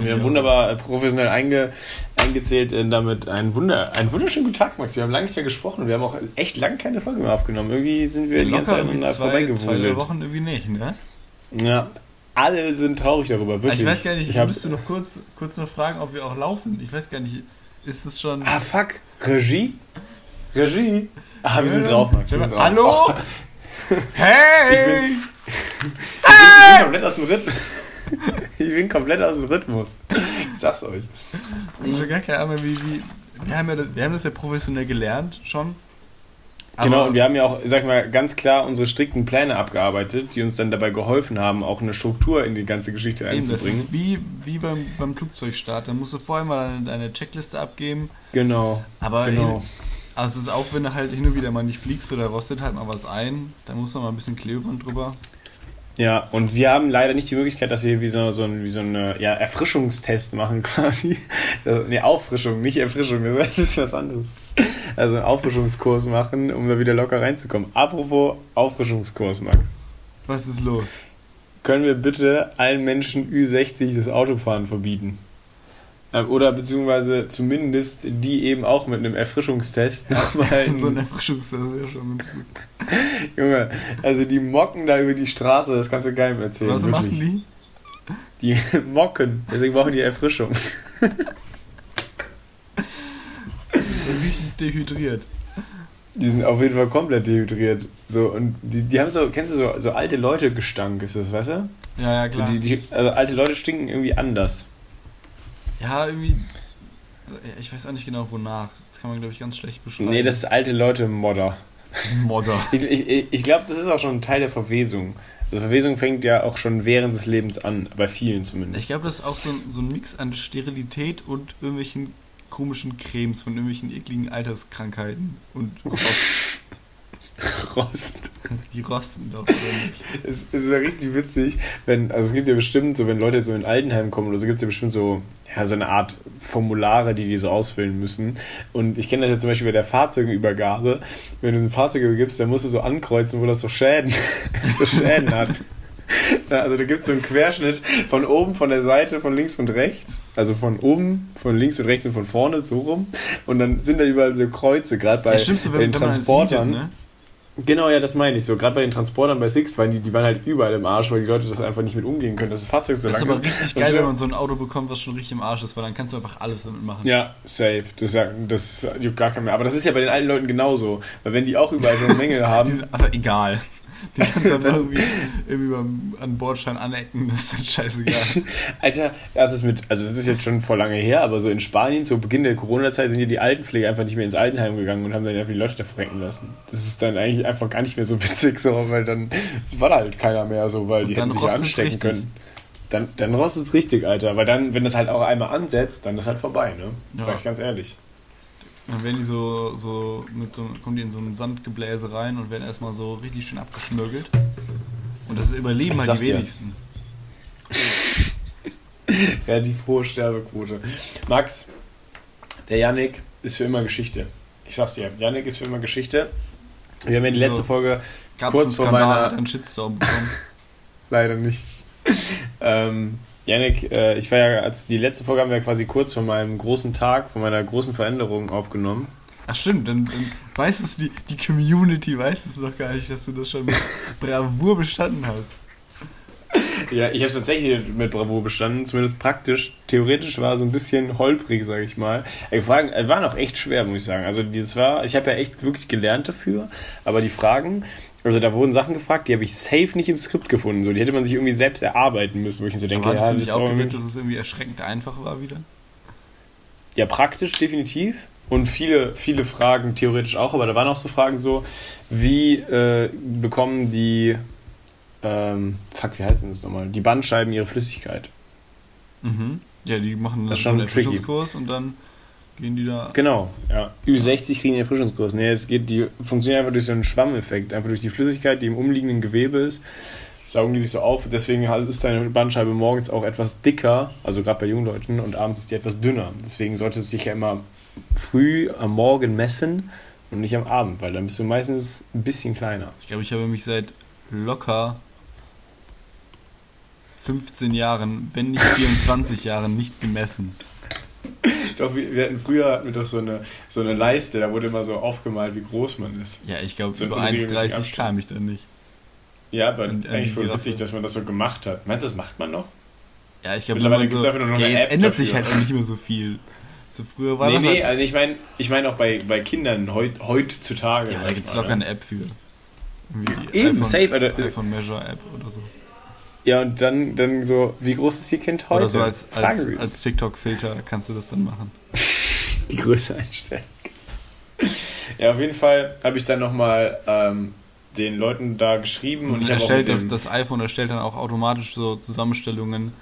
Wir haben wunderbar äh, professionell einge, eingezählt äh, damit einen, Wunder, einen wunderschönen guten Tag, Max. Wir haben lange nicht mehr gesprochen wir haben auch echt lange keine Folge mehr aufgenommen. Irgendwie sind wir die ganze Zeit aneinander vorbeigewuselt. Zwei Wochen irgendwie nicht, ne? Ja, alle sind traurig darüber, wirklich. Ich weiß gar nicht, ich musst du noch kurz, kurz noch fragen, ob wir auch laufen. Ich weiß gar nicht, ist das schon... Ah, fuck. Regie? Regie? Ah, wir sind drauf, Max. Sind drauf. Hallo? Oh. Hey! Ich bin, ich bin komplett aus dem Rhythmus. Ich bin komplett aus dem Rhythmus. Ich sag's euch. Ich habe gar keine Ahnung, wie, wie wir, haben ja das, wir haben das ja professionell gelernt schon. genau, und wir haben ja auch, sag ich mal, ganz klar unsere strikten Pläne abgearbeitet, die uns dann dabei geholfen haben, auch eine Struktur in die ganze Geschichte einzubringen. Das ist wie, wie beim, beim Flugzeugstart. Dann musst du vorher mal deine, deine Checkliste abgeben. Genau. Aber genau. Also es ist auch, wenn du halt hin und wieder mal nicht fliegst oder rostet halt mal was ein, dann muss man mal ein bisschen Klebeband drüber. Ja, und wir haben leider nicht die Möglichkeit, dass wir wie so, so, ein, wie so eine ja, Erfrischungstest machen quasi. Ne, Auffrischung, nicht Erfrischung, das ist ein bisschen was anderes. Also einen Auffrischungskurs machen, um da wieder locker reinzukommen. Apropos Auffrischungskurs, Max. Was ist los? Können wir bitte allen Menschen Ü60 das Autofahren verbieten? Ähm, oder beziehungsweise zumindest die eben auch mit einem Erfrischungstest nochmal. so ein Erfrischungstest wäre schon ganz gut. Junge, also die mocken da über die Straße, das kannst du keinem erzählen. Was wirklich. machen die? Die mocken, deswegen brauchen die Erfrischung. Richtig dehydriert. Die sind auf jeden Fall komplett dehydriert. So, und die, die haben so, kennst du so, so alte Leute Gestank, ist das, weißt du? Ja, ja, klar. So die, die, also alte Leute stinken irgendwie anders. Ja, irgendwie. Ich weiß auch nicht genau wonach. Das kann man, glaube ich, ganz schlecht beschreiben. Nee, das ist alte Leute Modder. Modder. ich ich, ich glaube, das ist auch schon ein Teil der Verwesung. Also Verwesung fängt ja auch schon während des Lebens an, bei vielen zumindest. Ich glaube, das ist auch so ein, so ein Mix an Sterilität und irgendwelchen komischen Cremes von irgendwelchen ekligen Alterskrankheiten und Rost. Die rosten doch. es, es wäre richtig witzig, wenn, also es gibt ja bestimmt so, wenn Leute so in Altenheim kommen oder so, gibt es ja bestimmt so, ja, so eine Art Formulare, die die so ausfüllen müssen. Und ich kenne das ja zum Beispiel bei der Fahrzeugübergabe. Wenn du ein Fahrzeug übergibst, dann musst du so ankreuzen, wo das so Schäden, so Schäden hat. Also da gibt es so einen Querschnitt von oben, von der Seite, von links und rechts. Also von oben, von links und rechts und von vorne, so rum. Und dann sind da überall so Kreuze, gerade bei, ja, stimmt, so, den Transportern. Mietet, ne? Genau, ja, das meine ich so. Gerade bei den Transportern bei Six, weil die, die waren halt überall im Arsch, weil die Leute das einfach nicht mit umgehen können, dass das Fahrzeug so das lang ist. Das ist aber richtig geil, wenn man so ein Auto bekommt, was schon richtig im Arsch ist, weil dann kannst du einfach alles damit machen. Ja, safe. Das, das juckt gar keinen mehr. Aber das ist ja bei den alten Leuten genauso. Weil wenn die auch überall so eine Menge haben. Die sind aber egal. Die kannst du einfach irgendwie, irgendwie beim, an Bordstein anecken, das ist dann scheißegal. Alter, das ist mit, also das ist jetzt schon vor lange her, aber so in Spanien zu Beginn der Corona-Zeit sind ja die Altenpflege einfach nicht mehr ins Altenheim gegangen und haben dann einfach die Leute da verrecken lassen. Das ist dann eigentlich einfach gar nicht mehr so witzig, so, weil dann war da halt keiner mehr so, weil und die hätten sich anstecken richtig. können. Dann, dann rostet es richtig, Alter. Weil dann, wenn das halt auch einmal ansetzt, dann ist halt vorbei, ne? Ja. Sag ich ganz ehrlich. Dann werden die so, so, mit so, kommen die in so ein Sandgebläse rein und werden erstmal so richtig schön abgeschmürgelt. Und das überleben halt die wenigsten. Relativ hohe Sterbequote. Max, der Yannick ist für immer Geschichte. Ich sag's dir, Yannick ist für immer Geschichte. Wir haben ja die letzte so. Folge kurz vor meiner... einen Shitstorm bekommen? Leider nicht. ähm, Janik, äh, ich war ja, als die letzte Folge haben wir quasi kurz vor meinem großen Tag, vor meiner großen Veränderung aufgenommen. Ach stimmt, dann, dann weiß es die, die Community weiß es doch gar nicht, dass du das schon mit Bravour bestanden hast. Ja, ich habe es tatsächlich mit Bravour bestanden, zumindest praktisch. Theoretisch war es so ein bisschen holprig, sage ich mal. Die Fragen waren auch echt schwer, muss ich sagen. Also das war, ich habe ja echt wirklich gelernt dafür, aber die Fragen, also da wurden Sachen gefragt, die habe ich safe nicht im Skript gefunden. So, die hätte man sich irgendwie selbst erarbeiten müssen, wo ich so denke, Aber ja, hast du nicht auch gesehen, dass es irgendwie erschreckend einfach war wieder? Ja, praktisch definitiv. Und viele, viele Fragen theoretisch auch, aber da waren auch so Fragen so, wie äh, bekommen die, ähm, fuck, wie heißt denn das nochmal? Die Bandscheiben ihre Flüssigkeit. Mhm. Ja, die machen das schon einen Erfrischungskurs und dann Gehen die da. Genau, ja. Ü60 kriegen den Erfrischungskurs. Nee, es geht, die funktionieren einfach durch so einen Schwammeffekt, einfach durch die Flüssigkeit, die im umliegenden Gewebe ist. Saugen die sich so auf, deswegen ist deine Bandscheibe morgens auch etwas dicker, also gerade bei jungen Leuten, und abends ist die etwas dünner. Deswegen sollte es sich ja immer früh am Morgen messen und nicht am Abend, weil dann bist du meistens ein bisschen kleiner. Ich glaube, ich habe mich seit locker 15 Jahren, wenn nicht 24 Jahren, nicht gemessen. Doch, wir, hatten früher hatten wir doch so eine, so eine Leiste, da wurde immer so aufgemalt, wie groß man ist. Ja, ich glaube, So über unregelmäßiger 1,30 Abstand. kam ich dann nicht. Ja, aber Und, äh, eigentlich voll witzig, dass man das so gemacht hat. Meinst du, das macht man noch? Ja, ich glaube, Mittlerweile so, gibt's einfach nur noch ja, eine jetzt App ändert sich dafür. halt auch nicht mehr so viel. So früher war nee, das nee, halt, also ich meine ich mein auch bei, bei Kindern heut, heutzutage. ja, da gibt es locker ne? eine App für. Irgendwie Eben, safe, Alter. iPhone Measure App oder so. Ja, und dann, dann so, wie groß ist Ihr Kind heute? Oder so als, als, als TikTok-Filter kannst du das dann machen. die Größe einstellen. Ja, auf jeden Fall habe ich dann nochmal ähm, den Leuten da geschrieben und, Und ich habe auch mit das, das iPhone erstellt dann auch automatisch so Zusammenstellungen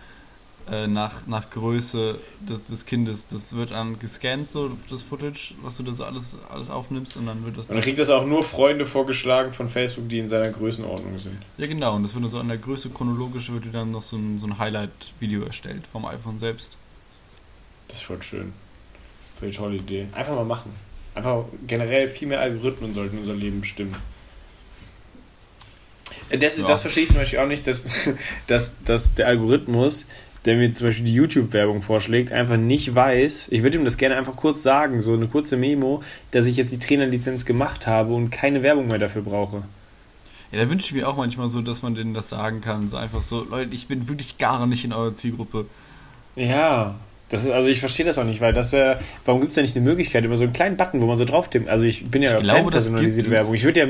äh, nach, nach Größe des, des Kindes. Das wird dann gescannt, so das Footage, was du da so alles, alles aufnimmst und dann wird das und dann kriegt das auch nur Freunde vorgeschlagen von Facebook, die in seiner Größenordnung sind. Ja genau, und das wird dann so an der Größe chronologisch wird dir dann noch so ein, so ein Highlight-Video erstellt vom iPhone selbst. Das ist voll schön. Voll die tolle Idee. Einfach mal machen. Einfach generell viel mehr Algorithmen sollten unser Leben bestimmen. Äh, Das, Ja. das verstehe ich zum Beispiel auch nicht, dass, dass, dass der Algorithmus, der mir zum Beispiel die YouTube-Werbung vorschlägt, einfach nicht weiß. Ich würde ihm das gerne einfach kurz sagen, so eine kurze Memo, dass ich jetzt die Trainerlizenz gemacht habe und keine Werbung mehr dafür brauche. Ja, da wünsche ich mir auch manchmal so, dass man denen das sagen kann. So einfach so, Leute, ich bin wirklich gar nicht in eurer Zielgruppe. Ja, das ist, also ich verstehe das auch nicht, weil das wäre, warum gibt es da nicht eine Möglichkeit, über so einen kleinen Button, wo man so drauf tippt? Also ich bin ja Ich glaube, personalisierte. Werbung. Ich würde ja,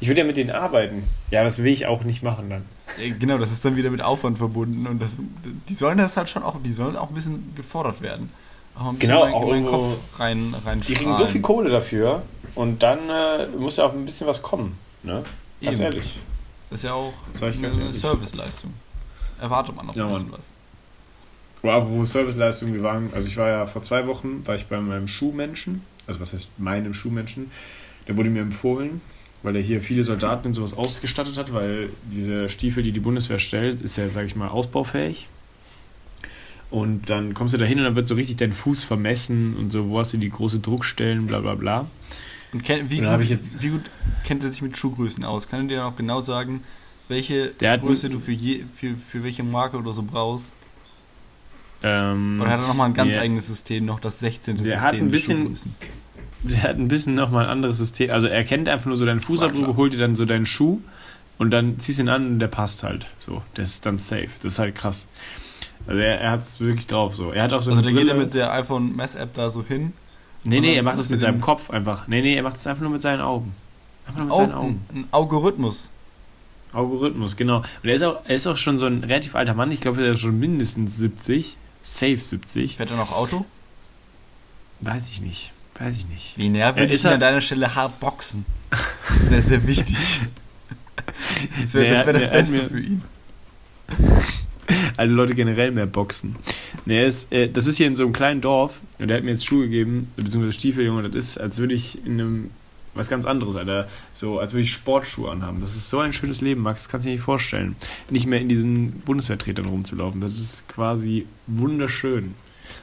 ich würde ja mit denen arbeiten. Ja, das will ich auch nicht machen dann. Ja, genau, das ist dann wieder mit Aufwand verbunden und das, die sollen das halt schon auch, die sollen auch ein bisschen gefordert werden. Auch ein bisschen Genau, in meinen- auch in Kopf rein, rein Die kriegen so viel Kohle dafür und dann äh, muss ja auch ein bisschen was kommen. Ne? Ganz Eben. ehrlich. Das ist ja auch eine. Serviceleistung. Erwartet man auch Ja, ein bisschen was. Wo Serviceleistung, wir waren, also ich war ja vor zwei Wochen, war ich bei meinem Schuhmenschen, also was heißt meinem Schuhmenschen, der wurde mir empfohlen, weil er hier viele Soldaten und sowas ausgestattet hat, weil diese Stiefel, die die Bundeswehr stellt, ist ja, sag ich mal, ausbaufähig. Und dann kommst du da hin und dann wird so richtig dein Fuß vermessen und so, wo hast du die große Druckstellen, bla bla bla. Und kenn, wie, Und gut, jetzt- wie gut kennt er sich mit Schuhgrößen aus? Kann er dir auch genau sagen, welche hat Schuhgröße du für, je, für, für welche Marke oder so brauchst? Ähm, Oder hat er nochmal ein ganz ja. eigenes System, noch das 16. Der System hat ein bisschen-? Der hat ein bisschen nochmal ein anderes System. Also er kennt einfach nur so deinen Fußabdruck, holt dir dann so deinen Schuh und dann ziehst ihn an und der passt halt. So, das ist dann safe. Das ist halt krass. Also er, er hat es wirklich drauf so. Er hat auch so Also eine da geht er Brille. mit der iPhone Mess App da so hin. Nee, nee, er macht das mit seinem Kopf einfach. Nee, nee, er macht das einfach nur mit seinen Augen. Einfach nur mit Au, seinen Augen. ein, ein Algorithmus. Algorithmus, genau. Und er ist, auch, er ist auch schon so ein relativ alter Mann. Ich glaube, er ist schon mindestens 70. Safe 70. Fährt er noch Auto? Weiß ich nicht. Weiß ich nicht. Wie näher Er würde ich an deiner Stelle hart boxen. Das wäre sehr wichtig. Das wäre das, wär das Beste für ihn. alle Leute generell mehr boxen. Nee, ist, äh, das ist hier in so einem kleinen Dorf und der hat mir jetzt Schuhe gegeben, beziehungsweise Stiefel, Junge, das ist, als würde ich in einem, was ganz anderes, Alter, so, als würde ich Sportschuhe anhaben. Das ist so ein schönes Leben, Max, das kannst du dir nicht vorstellen. Nicht mehr in diesen Bundeswehrtretern rumzulaufen, das ist quasi wunderschön.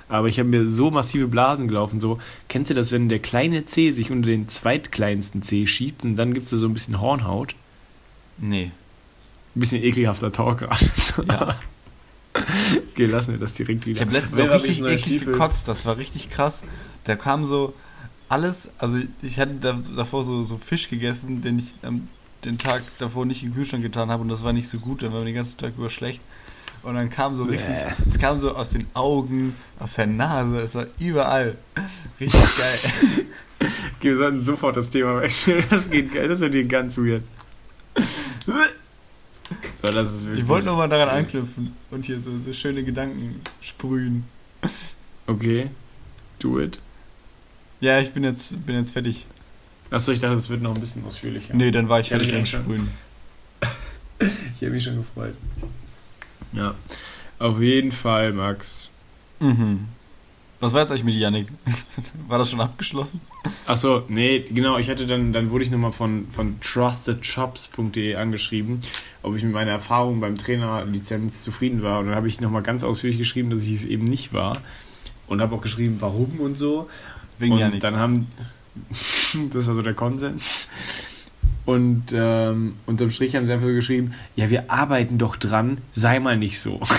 Aber ich habe mir so massive Blasen gelaufen, so, kennst du das, wenn der kleine C sich unter den zweitkleinsten C schiebt und dann gibt es da so ein bisschen Hornhaut? Nee. Ein bisschen ekelhafter Talk gerade. Ja. Okay, lassen wir das direkt wieder. Ich habe letztens auch war richtig eklig Stiefel? gekotzt, das war richtig krass. Da kam so alles, also ich hatte da, davor so, so Fisch gegessen, den ich am den Tag davor nicht in den Kühlschrank getan habe und das war nicht so gut, dann war mir den ganzen Tag über schlecht. Und dann kam so richtig, Bäh. es kam so aus den Augen, aus der Nase, es war überall. Richtig geil. Okay, wir sollten sofort das Thema wechseln. Das geht geil, das wird hier ganz weird. So, das ist wirklich Ich wollte nochmal daran anknüpfen und hier so, so schöne Gedanken sprühen. Okay, do it. Ja, ich bin jetzt, bin jetzt fertig. Achso, ich dachte, es wird noch ein bisschen ausführlicher. Nee, dann war ich fertig schon. Sprühen. Ich habe mich schon gefreut. Ja, auf jeden Fall, Max. Mhm. Was war jetzt eigentlich mit Yannick? War das schon abgeschlossen? Achso, nee, genau, ich hatte dann, dann wurde ich nochmal von, von trustedjobs.de angeschrieben, ob ich mit meiner Erfahrung beim Trainerlizenz zufrieden war. Und dann habe ich nochmal ganz ausführlich geschrieben, dass ich es eben nicht war. Und habe auch geschrieben, warum und so. Wegen und Yannick. dann haben, das war so der Konsens. Und ähm, unterm Strich haben sie einfach geschrieben, ja, wir arbeiten doch dran, sei mal nicht so.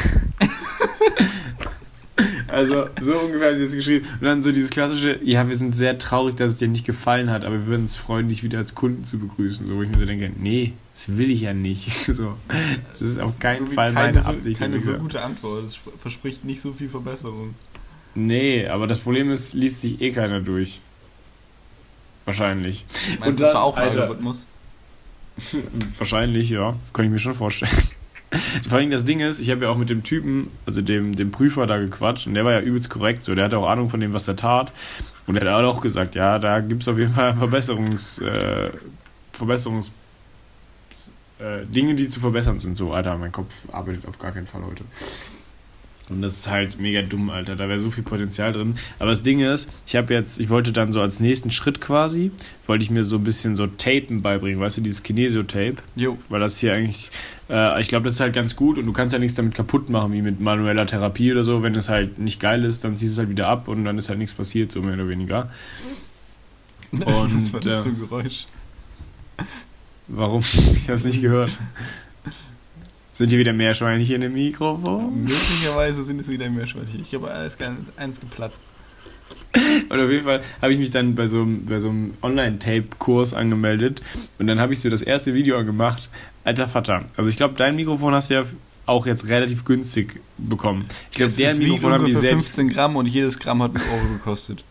also so ungefähr haben sie es geschrieben. Und dann so dieses klassische, ja, wir sind sehr traurig, dass es dir nicht gefallen hat, aber wir würden uns freuen, dich wieder als Kunden zu begrüßen. So, wo ich mir so denke, nee, das will ich ja nicht. So, das ist auf keinen Fall keine meine so, Absicht. Keine so gute Antwort. Das verspricht nicht so viel Verbesserung. Nee, aber das Problem ist, liest sich eh keiner durch. Wahrscheinlich. Meinst Und du, das dann, war auch ein Alter. Algorithmus? Wahrscheinlich, ja. Das kann ich mir schon vorstellen. Vor allem das Ding ist, ich habe ja auch mit dem Typen, also dem, dem Prüfer da gequatscht und der war ja übelst korrekt, so der hatte auch Ahnung von dem, was er tat. Und er hat auch gesagt, ja, da gibt es auf jeden Fall Verbesserungs, äh, Verbesserungs, äh, Dinge, die zu verbessern sind. So, Alter, mein Kopf arbeitet auf gar keinen Fall heute. Und das ist halt mega dumm, Alter. Da wäre so viel Potenzial drin. Aber das Ding ist, ich habe jetzt, ich wollte dann so als nächsten Schritt quasi, wollte ich mir so ein bisschen so Tapen beibringen, weißt du, dieses Kinesio-Tape. Jo. Weil das hier eigentlich, äh, ich glaube, das ist halt ganz gut und du kannst ja nichts damit kaputt machen, wie mit manueller Therapie oder so. Wenn es halt nicht geil ist, dann ziehst du es halt wieder ab und dann ist halt nichts passiert, so mehr oder weniger. Was war Und, das äh, für ein Geräusch? Warum? Ich habe es nicht gehört. Sind hier wieder Meerschweinchen im Mikrofon? Möglicherweise sind es wieder Meerschweinchen. Ich habe alles ganz, eins geplatzt. Und auf jeden Fall habe ich mich dann bei so einem, bei so einem Online-Tape-Kurs angemeldet und dann habe ich so das erste Video angemacht. Alter Vater. Also ich glaube, dein Mikrofon hast du ja auch jetzt relativ günstig bekommen. Ich glaube, wiegt Mikrofon haben die selbst 15 Gramm und jedes Gramm hat einen Euro gekostet.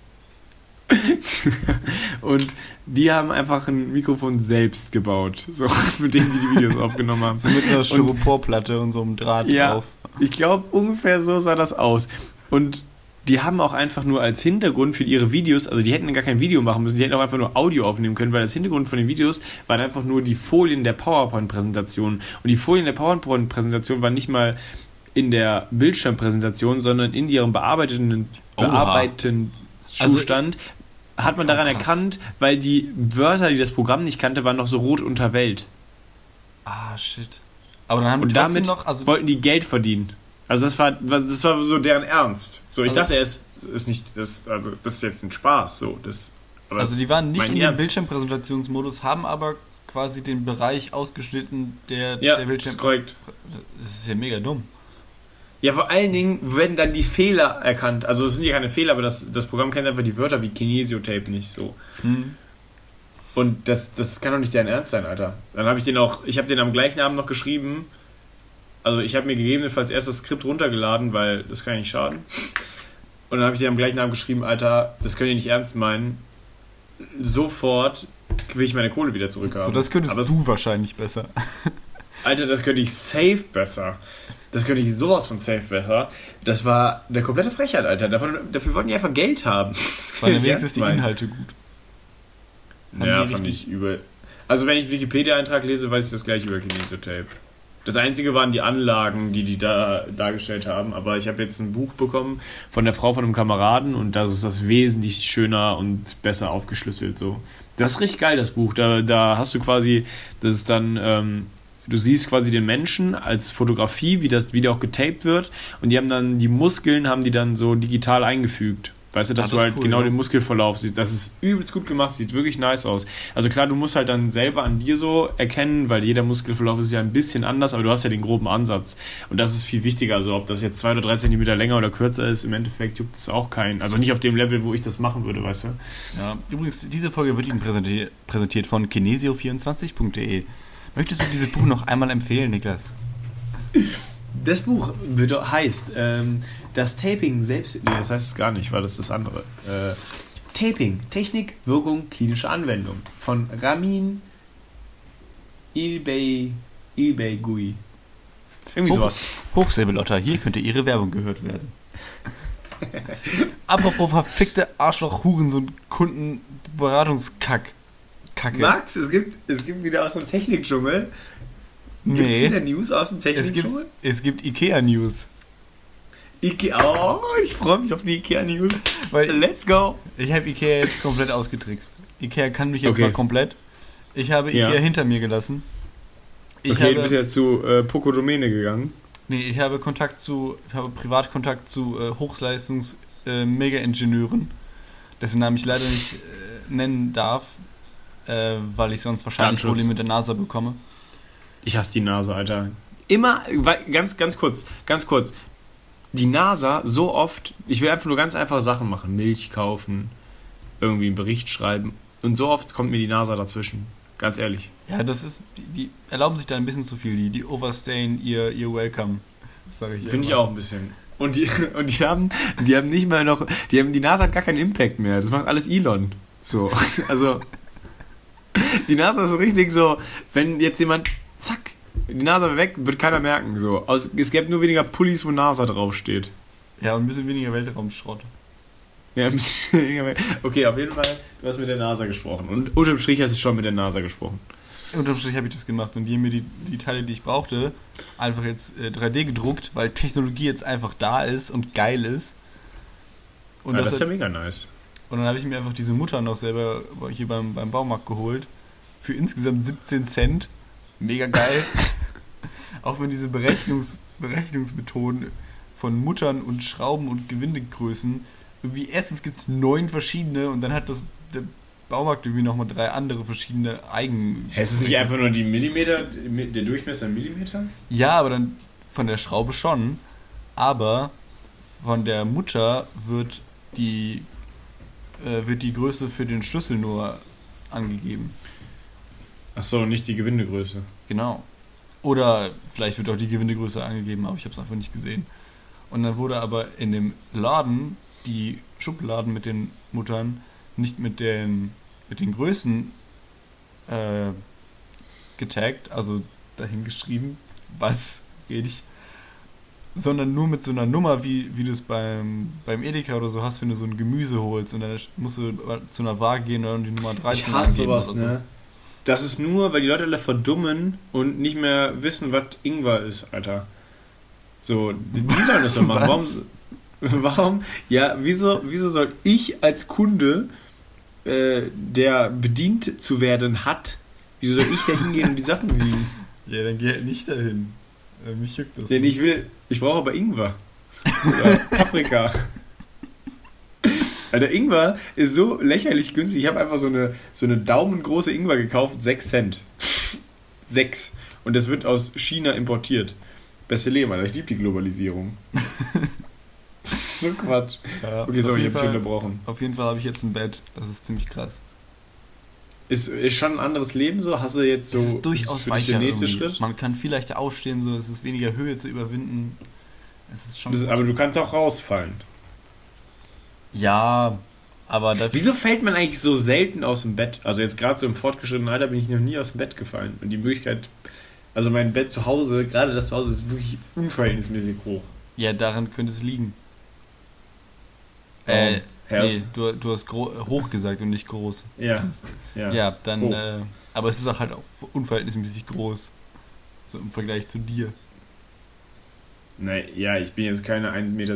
und die haben einfach ein Mikrofon selbst gebaut, so mit dem die die Videos aufgenommen haben. So mit einer Styroporplatte und so einem Draht Ja. drauf. Ich glaube, ungefähr so sah das aus. Und die haben auch einfach nur als Hintergrund für ihre Videos, also die hätten gar kein Video machen müssen, die hätten auch einfach nur Audio aufnehmen können, weil das Hintergrund von den Videos waren einfach nur die Folien der PowerPoint-Präsentation. Und die Folien der PowerPoint-Präsentation waren nicht mal in der Bildschirmpräsentation, sondern in ihrem bearbeitenden, Oha. bearbeiteten Also Zustand. Hat man daran Krass. erkannt, weil die Wörter, die das Programm nicht kannte, waren noch so rot unterwellt. Ah, shit. Aber dann haben Und damit noch, also wollten die Geld verdienen. Also das war, das war so deren Ernst. So, ich Also- dachte erst, ist nicht, das, also das ist jetzt ein Spaß. So, das. Also die waren nicht in dem. Bildschirmpräsentationsmodus, haben aber quasi den Bereich ausgeschnitten, der Ja, der das Bildschirm. ist korrekt. Das ist ja mega dumm. Ja, vor allen Dingen werden dann die Fehler erkannt. Also es sind ja keine Fehler, aber das, das Programm kennt einfach die Wörter wie Kinesiotape nicht so. Hm. Und das, das kann doch nicht deren Ernst sein, Alter. Dann habe ich den auch, ich habe den am gleichen Abend noch geschrieben. Also ich habe mir gegebenenfalls erst das Skript runtergeladen, weil das kann ja nicht schaden. Und dann habe ich den am gleichen Abend geschrieben, Alter, das könnt ihr nicht ernst meinen. Sofort will ich meine Kohle wieder zurückhaben. So, das könntest Aber du wahrscheinlich besser. Alter, das könnte ich safe besser. Das könnte ich sowas von safe besser. Das war eine komplette Frechheit, Alter. Davon, dafür wollten die einfach Geld haben. Das ich wenigstens die. Inhalte gut. Haben Ja, fand ich übel. Also wenn ich Wikipedia-Eintrag lese, weiß ich das gleich über Kinesiotape. Das einzige waren die Anlagen, die die da dargestellt haben. Aber ich habe jetzt ein Buch bekommen von der Frau von einem Kameraden und das ist das wesentlich schöner und besser aufgeschlüsselt. So, das ist richtig geil, das Buch. Da, da hast du quasi, das ist dann, ähm, du siehst quasi den Menschen als Fotografie, wie das wie der auch getaped wird und die haben dann die Muskeln haben die dann so digital eingefügt. Weißt du, dass Ah, du das halt ist cool, genau ja. den Muskelverlauf siehst. Das ist übelst gut gemacht, sieht wirklich nice aus. Also klar, du musst halt dann selber an dir so erkennen, weil jeder Muskelverlauf ist ja ein bisschen anders, aber du hast ja den groben Ansatz. Und das ist viel wichtiger. Also ob das jetzt zwei oder drei Zentimeter länger oder kürzer ist, im Endeffekt juckt es auch keinen. Also nicht auf dem Level, wo ich das machen würde, weißt du. Ja, übrigens, diese Folge wird Ihnen präsenti präsentiert von kinesio24.de. Möchtest du dieses Buch noch einmal empfehlen, Niklas? Das Buch heißt ähm, Das Taping selbst. Nee, das heißt es gar nicht, weil das ist das andere. Äh, Taping, Technik, Wirkung, klinische Anwendung. Von Ramin Ilbey, Ilbey Gui. Irgendwie Hoch- sowas. Hochsäbelotter, hier könnte Ihre Werbung gehört werden. Apropos verfickte Arschloch, Hurensohn, Kundenberatungskack. Kacke. Max, es gibt, es gibt wieder aus dem Technikdschungel. Gibt es nee, wieder News aus dem es gibt, Technikdschungel? es gibt Ikea-News. Ikea. Oh, ich freue mich auf die Ikea-News. Let's go. ich habe Ikea jetzt komplett ausgetrickst. Ikea kann mich jetzt Okay. mal komplett. Ich habe Ja. Ikea hinter mir gelassen. Ich okay, du bist habe, jetzt zu äh, Poco Domäne gegangen. nee, ich habe Kontakt zu, ich habe Privatkontakt zu äh, Hochleistungs äh, dessen Namen ich leider nicht äh, nennen darf. Äh, weil ich sonst wahrscheinlich. Probleme mit der NASA bekomme. Ich hasse die NASA, Alter. Immer, ganz, ganz kurz, ganz kurz. Die NASA so oft, ich will einfach nur ganz einfache Sachen machen. Milch kaufen, irgendwie einen Bericht schreiben. Und so oft kommt mir die NASA dazwischen. Ganz ehrlich. Ja, das ist, die, die erlauben sich da ein bisschen zu viel. Die, die overstayen ihr, ihr Welcome. Sag ich Finde ich auch ein bisschen. Und die, und die haben, die haben nicht mal noch, die haben, die NASA hat gar keinen Impact mehr. Das macht alles Elon. So, also, die NASA ist so richtig so, wenn jetzt jemand, zack, die NASA weg, wird keiner merken. So, es gäbe nur weniger Pullis, wo NASA draufsteht. Ja, und ein bisschen weniger Weltraumschrott. Ja, ein bisschen weniger. Okay, auf jeden Fall, du hast mit der NASA gesprochen. Und unterm Strich hast du schon mit der NASA gesprochen. Unterm Strich habe ich das gemacht und die haben mir die, die Teile, die ich brauchte, einfach jetzt äh, 3D gedruckt, weil Technologie jetzt einfach da ist und geil ist. Und, ja, das das ist ja mega nice. und dann habe ich mir einfach diese Mutter noch selber hier beim, beim Baumarkt geholt. Für insgesamt 17 Cent. Mega geil. Auch wenn diese Berechnungs, Berechnungsmethoden von Muttern und Schrauben und Gewindegrößen irgendwie erstens gibt es neun verschiedene und dann hat das der Baumarkt irgendwie nochmal drei andere verschiedene Eigen. Hä, ist es nicht einfach nur die Millimeter, der Durchmesser in Millimeter? Ja, aber dann von der Schraube schon. Aber von der Mutter wird die, äh, wird die Größe für den Schlüssel nur angegeben. Achso, nicht die Gewindegröße. Genau. Oder vielleicht wird auch die Gewindegröße angegeben, aber ich habe es einfach nicht gesehen. Und dann wurde aber in dem Laden die Schubladen mit den Muttern nicht mit den, mit den Größen äh, getaggt, also dahingeschrieben, was rede ich, sondern nur mit so einer Nummer, wie, wie du es beim, beim Edeka oder so hast, wenn du so ein Gemüse holst und dann musst du zu einer Waage gehen und dann die Nummer 13 Ich hasse angeben sowas, oder so. Das ist nur, weil die Leute alle verdummen und nicht mehr wissen, was Ingwer ist, Alter. So, die sollen das doch machen. Warum, warum, ja, wieso, wieso soll ich als Kunde, äh, der bedient zu werden hat, wieso soll ich da hingehen und die Sachen wiegen? Ja, dann geh halt nicht dahin. Äh, mich juckt das. Denn nicht. ich will, ich brauche aber Ingwer. Oder Paprika. Alter, Ingwer ist so lächerlich günstig. Ich habe einfach so eine, so eine daumengroße Ingwer gekauft, 6 Cent. 6. Und das wird aus China importiert. Beste Leben, Alter. Ich liebe die Globalisierung. so Quatsch. Ja, Okay, so, auf ich habe dich unterbrochen. Auf jeden Fall habe ich jetzt ein Bett. Das ist ziemlich krass. Ist, ist schon ein anderes Leben so? Hast du jetzt so. es ist durchaus weicher der nächste irgendwie. Schritt? Man kann viel leichter aufstehen, so es ist weniger Höhe zu überwinden. Es ist schon. Gut. Aber du kannst auch rausfallen. Ja, aber. Wieso fällt man eigentlich so selten aus dem Bett? Also jetzt gerade so im fortgeschrittenen Alter bin ich noch nie aus dem Bett gefallen. Und die Möglichkeit, also mein Bett zu Hause, gerade das zu Hause ist wirklich unverhältnismäßig hoch. Ja, daran könnte es liegen. Warum? Äh, Herz? nee, du, du hast hoch gesagt und nicht groß. Ja, ja. Ja, dann. Äh, aber es ist auch halt auch unverhältnismäßig groß. So im Vergleich zu dir. Nee, ja, ich bin jetzt keine 1,60 Meter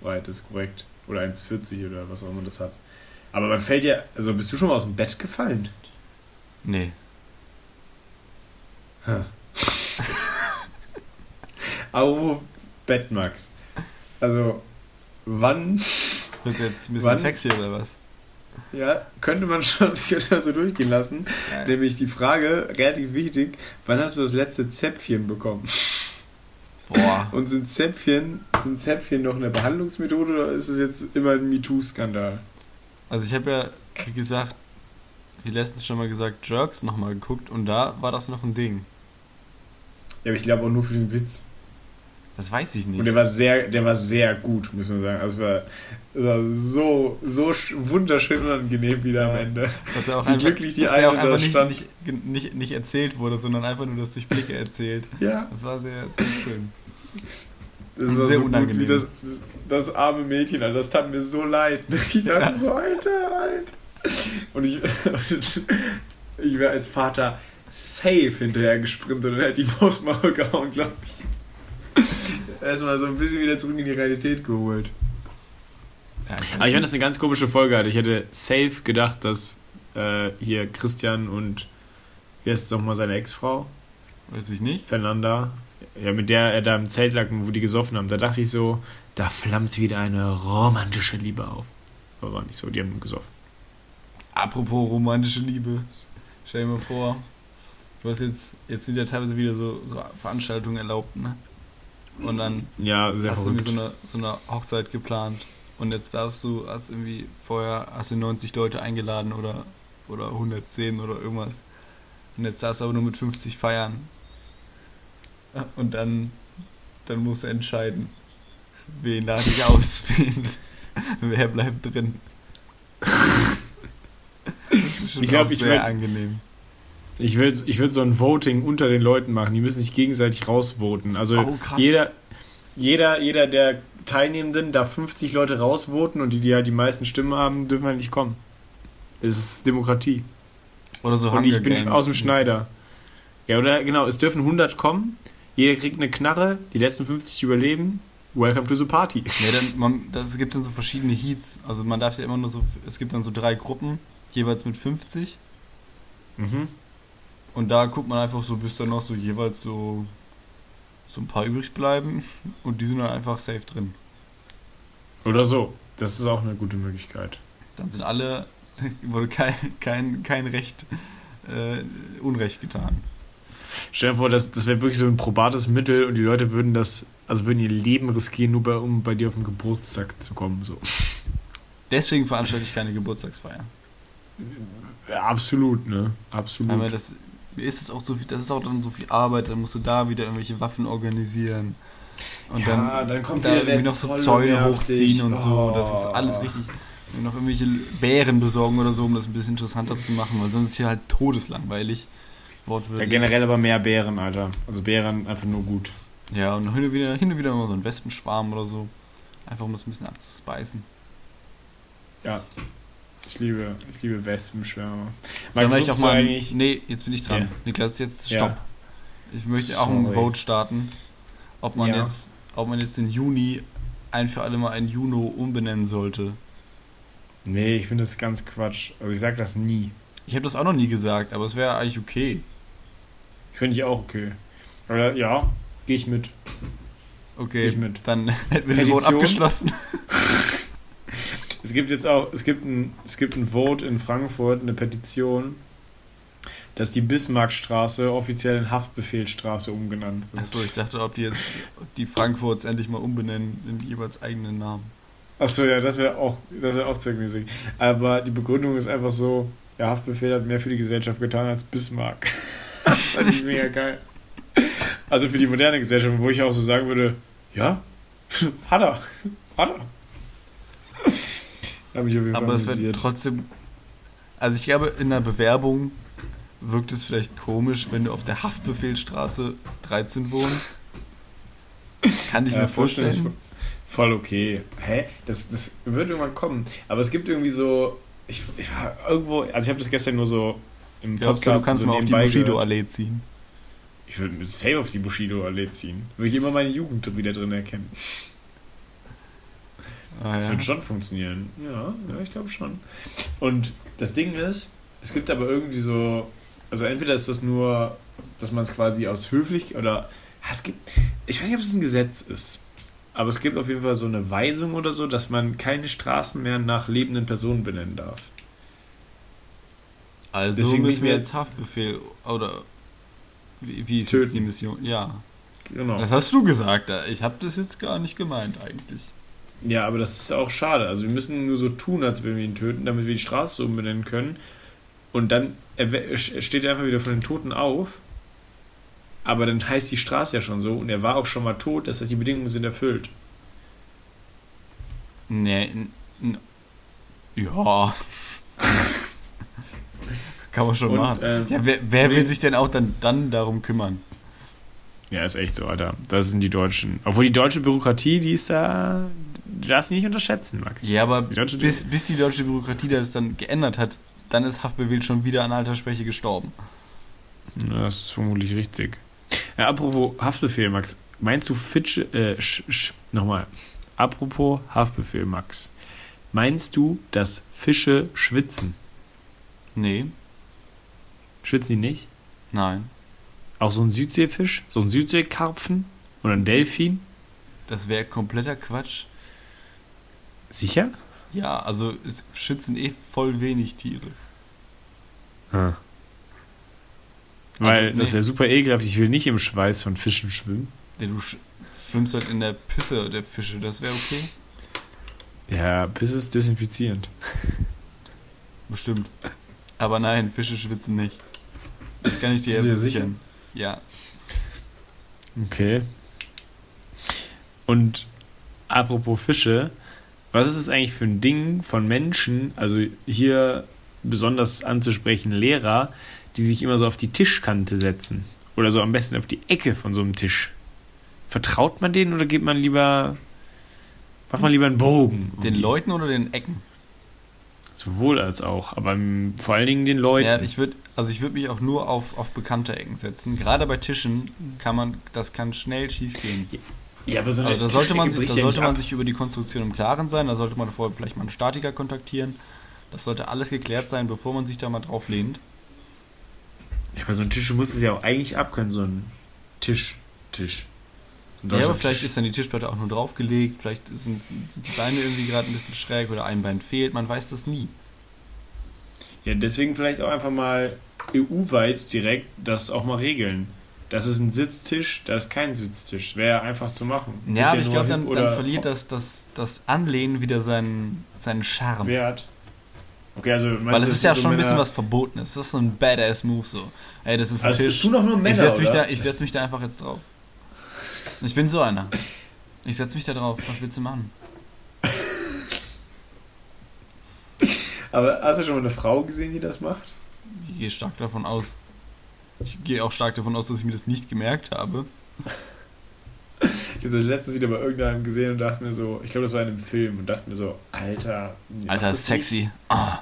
breit, das ist korrekt. Oder 1,40 oder was auch immer das hat. Aber man fällt ja, also bist du schon mal aus dem Bett gefallen? Nee. Au, Bett, Max. Also, wann, Wird jetzt ein bisschen Wann? sexy oder was? ja, könnte man schon könnte das so durchgehen lassen. Nämlich die Frage, relativ wichtig, wann hast du das letzte Zäpfchen bekommen? Boah. Und sind Zäpfchen, sind Zäpfchen noch eine Behandlungsmethode oder ist es jetzt immer ein MeToo-Skandal? Also ich habe ja, wie gesagt, wie letztens schon mal gesagt, Jerks nochmal geguckt und da war das noch ein Ding. Ja, aber ich glaube auch nur für den Witz. Das weiß ich nicht. Und der war sehr, der war sehr gut, muss man sagen. Also es war, war so, so sch- wunderschön unangenehm wieder am Ja. Ende. dass er auch wie einfach, glücklich die dass der auch eine da einfach nicht, nicht, nicht, nicht erzählt wurde, sondern einfach nur das durch Blicke erzählt. Ja, Das war sehr, sehr schön. das war Sehr so unangenehm. gut wie das, das arme Mädchen, Alter. Das tat mir so leid. Ich dachte so, Alter, Alter. Und ich, ich wäre als Vater safe hinterher gesprintet und hätte die Mausmaul gehauen, glaube ich. Erstmal so ein bisschen wieder zurück in die Realität geholt. Ja, ich Aber ich fand das eine ganz komische Folge. Alter. Ich hätte safe gedacht, dass äh, hier Christian und wie heißt nochmal seine Ex-Frau? weiß ich nicht. Fernanda. Ja, mit der er da im Zelt lag, wo die gesoffen haben. Da dachte ich so, da flammt wieder eine romantische Liebe auf. Aber war nicht so, die haben gesoffen. Apropos romantische Liebe. Stell dir mal vor, du hast jetzt, jetzt sind ja teilweise wieder so, so Veranstaltungen erlaubt, ne? Und dann Ja, sehr hast du irgendwie verrückt. so eine, so eine Hochzeit geplant und jetzt darfst du, hast irgendwie vorher hast du 90 Leute eingeladen oder, oder 110 oder irgendwas. Und jetzt darfst du aber nur mit 50 feiern. Und dann, dann musst du entscheiden, wen lade ich aus, wen, wer bleibt drin. Das ist schon Ich glaub, auch ich sehr würd- angenehm. Ich würde ich würd so ein Voting unter den Leuten machen. Die müssen sich gegenseitig rausvoten. Also Oh, krass. jeder, jeder, jeder der Teilnehmenden darf 50 Leute rausvoten und die, die halt die meisten Stimmen haben, dürfen halt nicht kommen. Es ist Demokratie. Oder so und ich bin Games. aus dem Schneider. Ja, oder genau, es dürfen 100 kommen. Jeder kriegt eine Knarre, die letzten 50 überleben. Welcome to the party. Ja, dann, man, das gibt dann so verschiedene Heats. Also man darf ja immer nur so, es gibt dann so drei Gruppen, jeweils mit 50. Mhm. Und da guckt man einfach so, bis dann noch so jeweils so, so ein paar übrig bleiben. Und die sind dann einfach safe drin. Oder so. Das ist auch eine gute Möglichkeit. Dann sind alle, wurde kein, kein, kein Recht, äh, Unrecht getan. Stell dir vor, das, das wäre wirklich so ein probates Mittel und die Leute würden das, also würden ihr Leben riskieren, nur bei, um bei dir auf den Geburtstag zu kommen. So. Deswegen veranstalte ich keine Geburtstagsfeier. Ja, absolut, ne? Absolut. Mir das mir ist es auch so viel, das ist auch dann so viel Arbeit, dann musst du da wieder irgendwelche Waffen organisieren. Und Ja, dann, dann kommt da irgendwie noch so Zäune hochziehen und so. Das ist Oh. alles richtig. Noch irgendwelche Bären besorgen oder so, um das ein bisschen interessanter zu machen, weil sonst ist hier halt todeslangweilig. ja, Wortwörtlich. generell aber mehr Bären, Alter. Also Bären einfach nur gut. Ja, und hin und wieder, hin und wieder mal so ein Wespenschwarm oder so. Einfach um das ein bisschen abzuspeisen. Ja. Ich liebe, ich liebe Wespenschwärme. Sollen Max, wir nicht auch mal. Nee, jetzt bin ich dran. Ja. Niklas, jetzt stopp. Ich möchte auch ein Sorry. Vote starten, ob man, Ja. jetzt, ob man jetzt den Juni ein für alle Mal ein Juno umbenennen sollte. Nee, ich finde das ganz Quatsch. Also ich sag das nie. Ich habe das auch noch nie gesagt, aber es wäre eigentlich okay. Finde ich auch okay. Aber ja, gehe ich mit. Okay, Geh ich mit. dann hätten wir den Vote Petition? abgeschlossen. Es gibt jetzt auch, es gibt ein, es gibt ein Vote in Frankfurt, eine Petition, dass die Bismarckstraße offiziell in Haftbefehlstraße umgenannt wird. Achso, ich dachte, ob die jetzt die Frankfurts endlich mal umbenennen in jeweils eigenen Namen. Achso, ja, das wäre auch, das wäre auch zweckmäßig. Aber die Begründung ist einfach so, ja, Haftbefehl hat mehr für die Gesellschaft getan als Bismarck. Fand ich mega geil. Also für die moderne Gesellschaft, wo ich auch so sagen würde, ja, hat er, hat er. Aber es wird trotzdem. Also ich glaube, in der Bewerbung wirkt es vielleicht komisch, wenn du auf der Haftbefehlstraße 13 wohnst. Kann ich Ja, mir vorstellen. Voll okay. Hä? Das, das wird irgendwann kommen. Aber es gibt irgendwie so. Ich, ich war irgendwo. Also, ich habe das gestern nur so im Glaubst du, du kannst so mal auf die. Bushido-Allee ziehen? Ich würde mir safe auf die Bushido-Allee ziehen. Würde ich immer meine Jugend wieder drin erkennen. Ah, Das ja. wird schon funktionieren. Ja, ja ich glaube schon. Und das Ding ist, es gibt aber irgendwie so. Also, entweder ist das nur, dass man es quasi aus höflich. Oder. Es gibt. Ich weiß nicht, ob es ein Gesetz ist. Aber es gibt auf jeden Fall so eine Weisung oder so, dass man keine Straßen mehr nach lebenden Personen benennen darf. Also Deswegen müssen wir jetzt Haftbefehl oder wie, wie ist Töten. jetzt die Mission? Ja, Genau. das hast du gesagt. Ich habe das jetzt gar nicht gemeint eigentlich. Ja, aber das ist auch schade. Also wir müssen nur so tun, als wenn wir ihn töten, damit wir die Straße so umbenennen können. Und dann steht er einfach wieder von den Toten auf. Aber dann heißt die Straße ja schon so und er war auch schon mal tot, das heißt, die Bedingungen sind erfüllt. Nee, ja. Kann man schon Und, machen. ähm, ja, wer wer will sich denn auch dann, dann darum kümmern? Ja, ist echt so, Alter. Das sind die Deutschen. Obwohl die deutsche Bürokratie, die ist da. Du darfst nicht unterschätzen, Max. Ja, aber Die bis, bis die deutsche Bürokratie das dann geändert hat, dann ist Haftbefehl schon wieder an Altersschwäche gestorben. Ja, das ist vermutlich richtig. Ja, apropos Haftbefehl, Max. Meinst du Fitsche, äh, sch, sch, nochmal. Apropos Haftbefehl, Max. Meinst du, dass Fische schwitzen? Nee, Schwitzen die nicht? nein. Auch so ein Südseefisch? So ein Südseekarpfen? Oder ein Delfin? Das wäre kompletter Quatsch. Sicher? Ja, also es schützen eh voll wenig Tiere. Ah. Weil Also, das nee. wäre super ekelhaft. Ich will nicht im Schweiß von Fischen schwimmen. Ja, du sch schwimmst halt in der Pisse der Fische, das wäre okay. Ja, Piss ist desinfizierend. Bestimmt. Aber nein, Fische schwitzen nicht. Das kann ich dir ja Sehr versichern. Ja. Okay. Und apropos Fische, was ist es eigentlich für ein Ding von Menschen, also hier besonders anzusprechen Lehrer, die sich immer so auf die Tischkante setzen? Oder so am besten auf die Ecke von so einem Tisch? Vertraut man denen oder geht man lieber, macht man lieber einen Bogen? Den Leuten oder den Ecken? Sowohl als auch, aber vor allen Dingen den Leuten. Ja, ich würde, also ich würde mich auch nur auf, auf bekannte Ecken setzen. Gerade bei Tischen kann man, das kann schnell schief gehen. Ja aber so eine Also da sollte man, sich, da sollte man ab. sich über die Konstruktion im Klaren sein. Da sollte man vorher vielleicht mal einen Statiker kontaktieren. Das sollte alles geklärt sein, bevor man sich da mal drauf lehnt. Ja, aber so ein Tisch muss es ja auch eigentlich abkönnen, so ein Tisch. Tisch. Ja, aber vielleicht ist dann die Tischplatte auch nur draufgelegt, vielleicht sind, sind die Beine irgendwie gerade ein bisschen schräg oder ein Bein fehlt, man weiß das nie. Ja, deswegen vielleicht auch einfach mal EU-weit direkt das auch mal regeln. Das ist ein Sitztisch, das ist kein Sitztisch. Wäre einfach zu machen. Ja, aber ich glaube, dann, dann verliert das, das, das Anlehnen wieder seinen, seinen Charme. Wert. Okay, also Weil du, es ist ja so schon ein bisschen was Verbotenes. Das ist so ein Badass-Move so. Ey, das ist ein Also Tisch. tun doch nur Männer, ich setze mich, oder? da, ich setz mich da einfach jetzt drauf. Ich bin so einer. Ich setze mich da drauf. Was willst du machen? Aber hast du schon mal eine Frau gesehen, die das macht? Ich gehe stark davon aus. Ich gehe auch stark davon aus, dass ich mir das nicht gemerkt habe. Ich habe das letztens wieder bei irgendeinem gesehen und dachte mir so, ich glaube, das war in einem Film und dachte mir so, Alter. Alter, das sexy. Ah.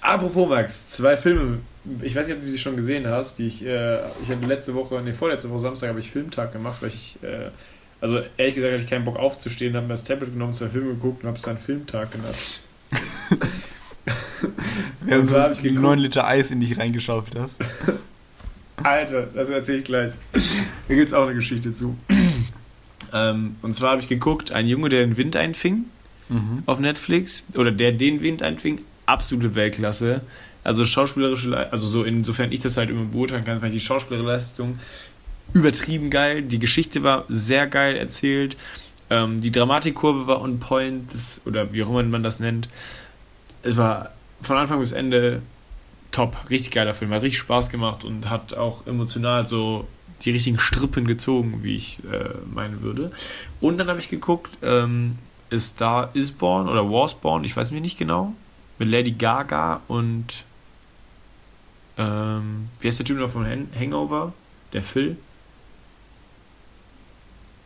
Apropos Max, zwei Filme. Ich weiß nicht, ob du die schon gesehen hast. Die ich, äh, ich hatte letzte Woche, nee, vorletzte Woche Samstag habe ich Filmtag gemacht, weil ich, äh, also ehrlich gesagt, hatte ich keinen Bock aufzustehen, habe mir das Tablet genommen, zwei Filme geguckt und habe es dann Filmtag genannt. Während so du geguckt. 9 Liter Eis in dich reingeschaufelt hast. Alter, das erzähle ich gleich. Da gibt es auch eine Geschichte zu. ähm, und zwar habe ich geguckt, ein Junge, der den Wind einfing Mhm. auf Netflix, oder der den Wind einfing, absolute Weltklasse. Also schauspielerische, Le- also so insofern ich das halt immer beurteilen kann, fand ich die Schauspielerleistung übertrieben geil. Die Geschichte war sehr geil erzählt. Ähm, die Dramatikkurve war on point, das, oder wie auch immer man das nennt. Es war von Anfang bis Ende top, richtig geiler Film, hat richtig Spaß gemacht und hat auch emotional so die richtigen Strippen gezogen, wie ich äh, meinen würde. Und dann habe ich geguckt, ähm, ist da Isborn oder Warsborn, ich weiß mir nicht genau, mit Lady Gaga und ähm, wie heißt der Typ noch von Han Hangover? Der Phil?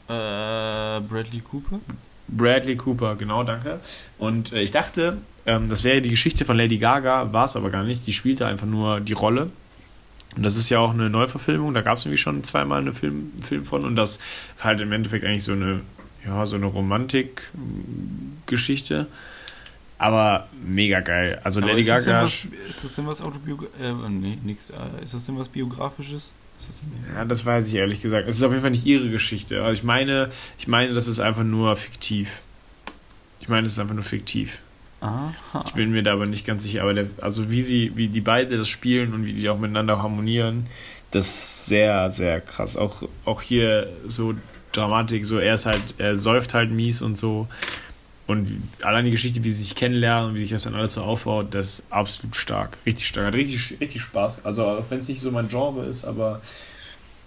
Äh, Bradley Cooper? Bradley Cooper, genau, danke. Und äh, ich dachte, ähm, das wäre die Geschichte von Lady Gaga, war es aber gar nicht. Die spielte einfach nur die Rolle. Und das ist ja auch eine Neuverfilmung, da gab es nämlich schon zweimal einen Film, Film von. Und das war halt im Endeffekt eigentlich so eine, ja, so eine Romantik-Geschichte. Aber mega geil. Also Aber Lady ist das Gaga. was, ist das denn was Autobiografisches? Äh, nee, nix. Äh, ist das denn was Biografisches? Das Ja, das weiß ich ehrlich gesagt. Es ist auf jeden Fall nicht ihre Geschichte. Also ich meine, ich meine, das ist einfach nur fiktiv. Ich meine, es ist einfach nur fiktiv. Aha. Ich bin mir da aber nicht ganz sicher. Aber der, also wie sie, wie die beide das spielen und wie die auch miteinander harmonieren, das ist sehr, sehr krass. Auch, auch hier so Dramatik, so er ist halt, er säuft halt mies und so. Und wie, allein die Geschichte, wie sie sich kennenlernen und wie sich das dann alles so aufbaut, das ist absolut stark. Richtig stark. Hat richtig, richtig Spaß. Also auch wenn es nicht so mein Genre ist, aber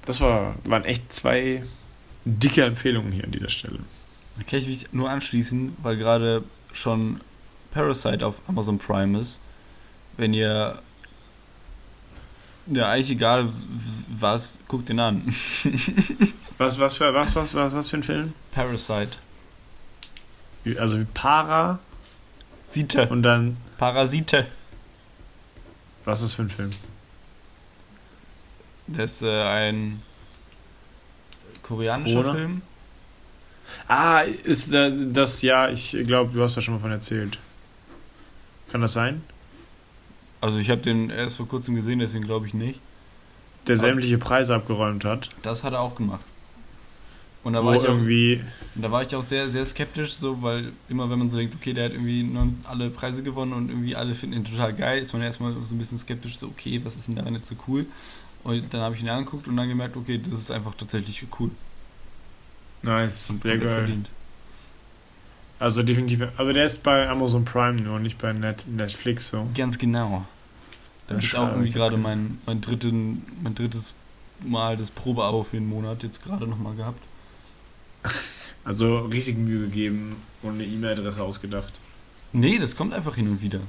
das war, waren echt zwei dicke Empfehlungen hier an dieser Stelle. Da kann ich mich nur anschließen, weil gerade schon Parasite auf Amazon Prime ist. Wenn ihr. Ja, eigentlich egal was, guckt den an. Was, was für, was, was, was, was für ein Film? Parasite. Also wie Para Site. und dann, Parasite. was ist das für ein Film? Das ist äh, ein koreanischer Corona? Film. Ah, ist da, das, ja, ich glaube, du hast da schon mal von erzählt. Kann das sein? Also ich habe den erst vor kurzem gesehen, deswegen glaube ich nicht. Der Aber- sämtliche Preise abgeräumt hat. Das hat er auch gemacht. Und da war, ich auch, irgendwie, da war ich auch sehr, sehr skeptisch, so, weil immer wenn man so denkt, okay, der hat irgendwie alle Preise gewonnen und irgendwie alle finden ihn total geil, ist man erstmal so ein bisschen skeptisch, so, okay, was ist denn daran jetzt so cool? Und dann habe ich ihn angeguckt und dann gemerkt, okay, das ist einfach tatsächlich cool. Nice, sehr geil. verdient. Also definitiv, aber der ist bei Amazon Prime nur, nicht bei Net Netflix so. Ganz genau. Da ist auch irgendwie gerade mein, mein, dritten, mein drittes Mal das Probeabo für den Monat jetzt gerade nochmal gehabt. Also richtig Mühe gegeben und eine E-Mail-Adresse ausgedacht. Nee, das kommt einfach hin und wieder.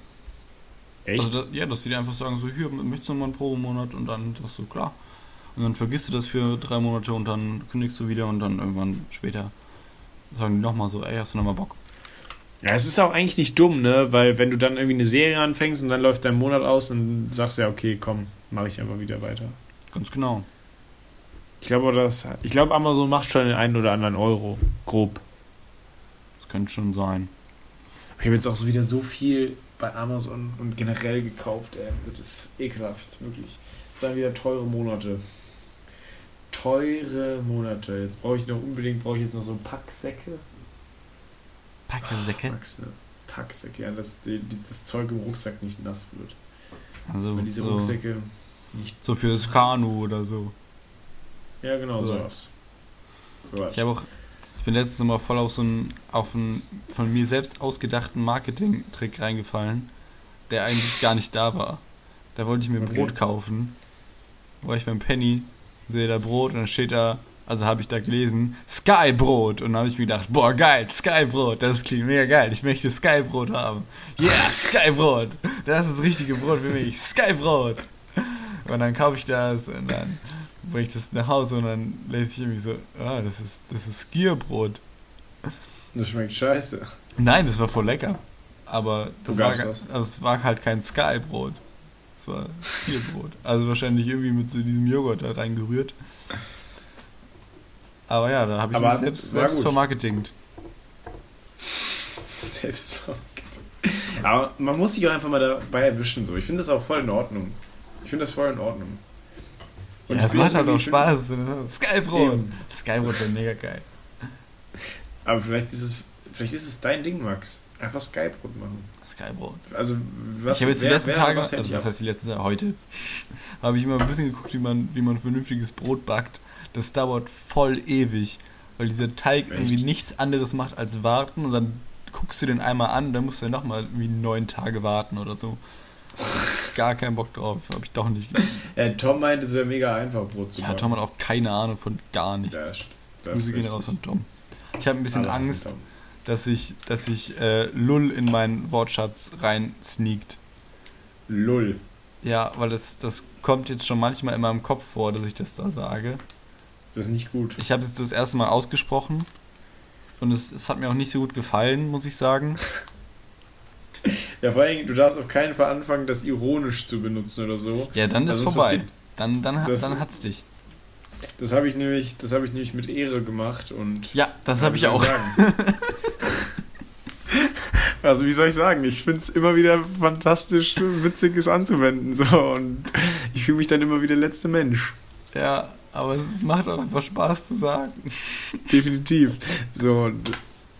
Echt? Also ja, dass die dir einfach sagen, so hier, möchtest du noch mal einen Probemonat und dann sagst du, klar. Und dann vergisst du das für drei Monate und dann kündigst du wieder und dann irgendwann später sagen die nochmal so, ey, hast du nochmal Bock? Ja, es ist auch eigentlich nicht dumm, ne? Weil wenn du dann irgendwie eine Serie anfängst und dann läuft dein Monat aus, dann sagst du ja, okay, komm, mache ich einfach wieder weiter. Ganz genau. Ich glaube, das, ich glaube, Amazon macht schon den einen oder anderen Euro, grob. Das könnte schon sein. Ich habe jetzt auch so wieder so viel bei Amazon und generell gekauft, ey. Das ist ekelhaft, wirklich. Das waren wieder teure Monate. Teure Monate. Jetzt brauche ich noch unbedingt, brauche ich jetzt noch so Packsäcke. Packersäcke. Pack's, ne? Packsäcke, ja, dass die, die, das Zeug im Rucksack nicht nass wird. Also Weil diese so, Rucksäcke nicht. so fürs Kanu oder so. Ja, genau, So. sowas. Ich habe auch, ich bin letztes Mal voll auf so einen, auf einen von mir selbst ausgedachten Marketing-Trick reingefallen, der eigentlich gar nicht da war. Da wollte ich mir Okay. Brot kaufen, war ich beim Penny, sehe da Brot und dann steht da, also habe ich da gelesen, Sky-Brot. Und dann habe ich mir gedacht, boah geil, Sky-Brot, das klingt mega geil, ich möchte Sky-Brot haben. Yeah, Sky-Brot, das ist das richtige Brot für mich, Sky-Brot. Und dann kaufe ich das und dann bringe ich das nach Hause und dann lese ich irgendwie so, ah, das ist, das ist Skierbrot. Das schmeckt scheiße. Nein, das war voll lecker. Aber das war, das? also es war halt kein Sky-Brot. Es war Skierbrot. Also wahrscheinlich irgendwie mit so diesem Joghurt da reingerührt. Aber ja, da habe ich Aber mich selbst, selbst vermarketingt. Selbstvermarktet. Aber man muss sich auch einfach mal dabei erwischen. So. Ich finde das auch voll in Ordnung. Ich finde das voll in Ordnung. Und ja, es macht halt auch Spaß. Sky-Brot. Sky-Brot wäre mega geil. Aber vielleicht ist es, vielleicht ist es dein Ding, Max. Einfach Skybrot machen. Sky-Brot. Also, was ich habe jetzt die wer- letzten wer- Tage, also das heißt die letzten Tage, heute, habe ich mal ein bisschen geguckt, wie man, wie man vernünftiges Brot backt. Das dauert voll ewig, weil dieser Teig Echt? irgendwie nichts anderes macht als warten und dann guckst du den einmal an, dann musst du nochmal irgendwie neun Tage warten oder so. Gar keinen Bock drauf, habe ich doch nicht. Ja, Tom meint, es wäre mega einfach, Brot zu Ja, backen. Tom hat auch keine Ahnung von gar nichts. Ja, das Grüße gehen raus an Tom. Ich habe ein bisschen Alle hassen Angst, dass ich, dass ich äh, Lull in meinen Wortschatz rein sneakt. Lull. Ja, weil das, das kommt jetzt schon manchmal in meinem Kopf vor, dass ich das da sage. Das ist nicht gut. Ich habe es das erste Mal ausgesprochen und es, es hat mir auch nicht so gut gefallen, muss ich sagen. Ja, vor allem, du darfst auf keinen Fall anfangen, das ironisch zu benutzen oder so. Ja, dann ist Also vorbei. Dann, dann, das- dann hat's dich. Das habe ich nämlich, das habe ich nämlich mit Ehre gemacht und. Ja, das habe ich auch. also wie soll ich sagen? Ich finde es immer wieder fantastisch, witziges anzuwenden. So und ich fühle mich dann immer wie der letzte Mensch. Ja, aber es macht auch einfach Spaß zu sagen. Definitiv. So,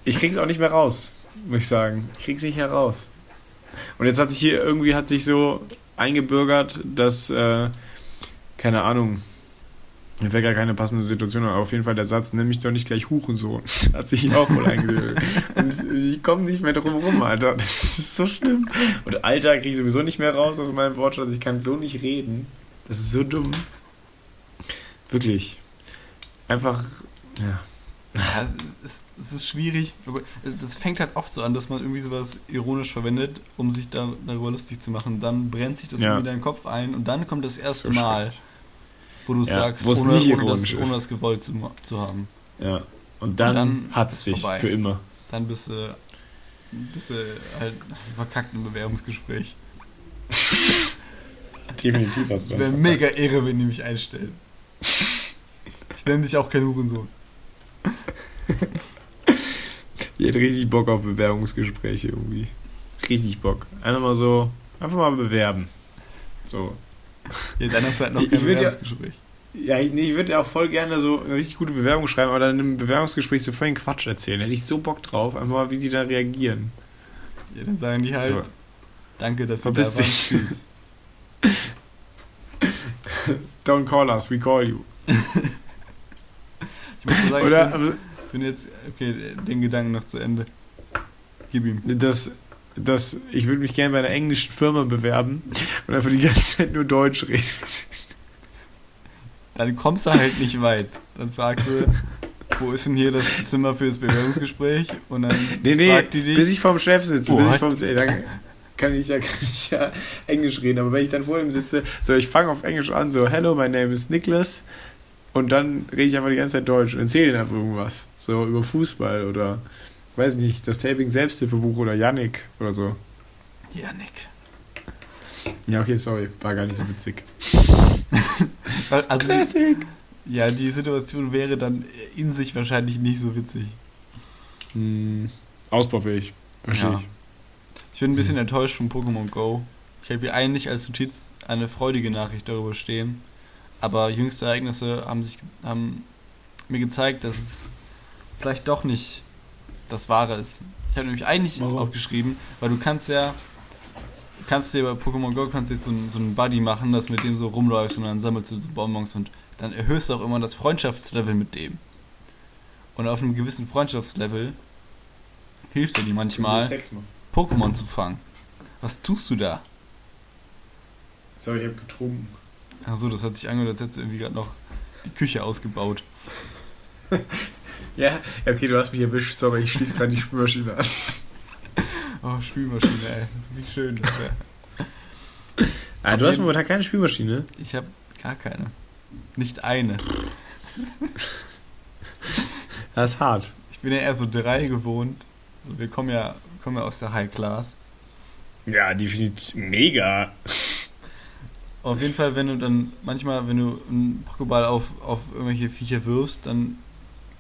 ich krieg's auch nicht mehr raus, muss ich sagen. Ich krieg's nicht heraus. Und jetzt hat sich hier irgendwie hat sich so eingebürgert, dass, äh, keine Ahnung, mir wäre gar keine passende Situation, aber auf jeden Fall der Satz, nenn mich doch nicht gleich Hurensohn, hat sich auch wohl eingebürgert. Und ich komme nicht mehr drum rum, Alter. Das ist so schlimm. Und Alter kriege ich sowieso nicht mehr raus aus meinem Wortschatz. Ich kann so nicht reden. Das ist so dumm. Wirklich. Einfach, ja. Ja, es, ist, es ist schwierig. Das fängt halt oft so an, dass man irgendwie sowas ironisch verwendet, um sich da, darüber lustig zu machen. Dann brennt sich das Ja. irgendwie in deinen Kopf ein und dann kommt das erste So Mal, wo du Ja, sagst, ohne, ohne, das, ohne das gewollt zu, zu haben. Ja. Und dann, dann hat's dich vorbei. für immer. Dann bist du, bist du halt hast du verkackt im Bewerbungsgespräch. Definitiv hast du. Wäre mega irre, wenn die mich einstellen. Ich nenne dich auch kein Hurensohn. Ich hätte richtig Bock auf Bewerbungsgespräche irgendwie. Richtig Bock. Einfach mal so, einfach mal bewerben. So. Ja, dann hast du halt noch Ich- kein ich würd ja- Bewerbungsgespräch. Ja, ich, würde ja auch voll gerne so eine richtig gute Bewerbung schreiben, aber dann im Bewerbungsgespräch so vollen Quatsch erzählen. Hätte ich so Bock drauf, einfach mal, wie die da reagieren. Ja, dann sagen die halt, So. danke, dass du da warst. Tschüss. don't call us, we call you. Ich muss nur sagen, Oder ich bin, bin jetzt, okay, den Gedanken noch zu Ende. Gib ihm. das, das, ich würde mich gerne bei einer englischen Firma bewerben und einfach die ganze Zeit nur Deutsch reden. Dann kommst du halt nicht weit. Dann fragst du, wo ist denn hier das Zimmer für das Bewerbungsgespräch? Und dann Nee, nee, fragt die dich. bis ich vorm Chef sitze, bis What? ich vorm, ey, dann kann ich, ja, kann ich ja Englisch reden, aber wenn ich dann vor ihm sitze, so ich fange auf Englisch an, so hello, my name is Nicholas und dann rede ich einfach die ganze Zeit Deutsch und erzähle ihnen einfach irgendwas, so über Fußball oder weiß nicht, das Taping Selbsthilfebuch oder Yannick oder so. ja, Nick. Ja, okay, sorry, war gar nicht so witzig. Also die, Classic! ja, die Situation wäre dann in sich wahrscheinlich nicht so witzig. Hm, ausbaufähig, verstehe Ja. ich. Ich bin ein bisschen enttäuscht von Pokémon Go. Ich habe hier eigentlich als Notiz eine freudige Nachricht darüber stehen. Aber jüngste Ereignisse haben, sich, haben mir gezeigt, dass es vielleicht doch nicht das Wahre ist. Ich habe nämlich eigentlich Warum? aufgeschrieben, weil du kannst ja, du kannst dir bei Pokémon Go kannst du so, einen- so einen Buddy machen, dass mit dem so rumläufst und dann sammelst du so Bonbons und dann erhöhst du auch immer das Freundschaftslevel mit dem. Und auf einem gewissen Freundschaftslevel hilft dir die manchmal. Sex machen. Pokémon zu fangen. Was tust du da? Sorry, ich habe getrunken. Achso, das hat sich angehört, als hättest du irgendwie gerade noch die Küche ausgebaut. Ja, okay, du hast mich erwischt, sorry, ich schließe gerade die Spülmaschine an. Oh, Spülmaschine, ey. Das ist wie schön. Das wär. Ah, du hast momentan keine Spülmaschine? Ich habe gar keine. Nicht eine. Das ist hart. Ich bin ja eher so drei gewohnt. Also Wir kommen ja, kommen ja aus der High Class. Ja, definitiv mega. Auf jeden Fall, wenn du dann manchmal, wenn du einen Pokéball auf, auf irgendwelche Viecher wirfst, dann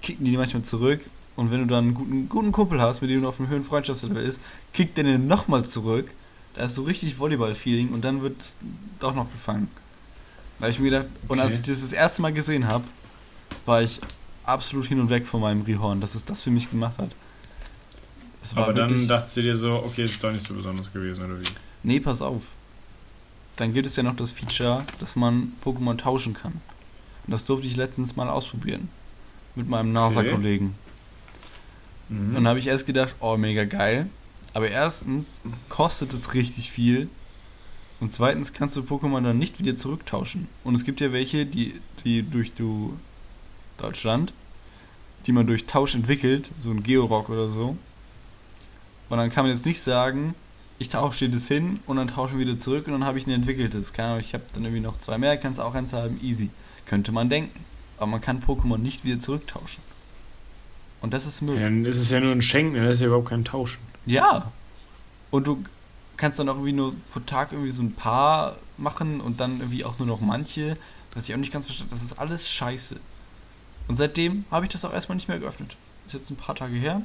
kicken die manchmal zurück. Und wenn du dann einen guten, guten Kumpel hast, mit dem du auf einem höheren Freundschaftslevel ist, kickt der den nochmal zurück. Da ist so richtig Volleyball-Feeling und dann wird es doch noch gefangen. Habe ich mir gedacht, und als Okay. ich das das erste Mal gesehen habe, war ich absolut hin und weg von meinem Rihorn, dass es das für mich gemacht hat. Aber dann dachtest du dir so, okay, ist doch nicht so besonders gewesen, oder wie? Nee, pass auf. Dann gibt es ja noch das Feature, dass man Pokémon tauschen kann. Und das durfte ich letztens mal ausprobieren. Mit meinem NASA-Kollegen. Und dann habe ich erst gedacht, oh, mega geil. Aber erstens kostet es richtig viel. Und zweitens kannst du Pokémon dann nicht wieder zurücktauschen. Und es gibt ja welche, die, die durch du Deutschland, die man durch Tausch entwickelt, so ein Georock oder so. Und dann kann man jetzt nicht sagen, ich tausche dir das hin und dann tauschen wir wieder zurück und dann habe ich ein entwickeltes. Keine Ahnung, ich habe dann irgendwie noch zwei mehr, kannst auch eins haben, easy. Könnte man denken. Aber man kann Pokémon nicht wieder zurücktauschen. Und das ist Müll. Ja, dann ist es ja nur ein Schenken, dann ist ja überhaupt kein Tauschen. Ja. Und du kannst dann auch irgendwie nur pro Tag irgendwie so ein paar machen und dann irgendwie auch nur noch manche. Das ich auch nicht ganz verstanden. Das ist alles scheiße. Und seitdem habe ich das auch erstmal nicht mehr geöffnet. Ist jetzt ein paar Tage her.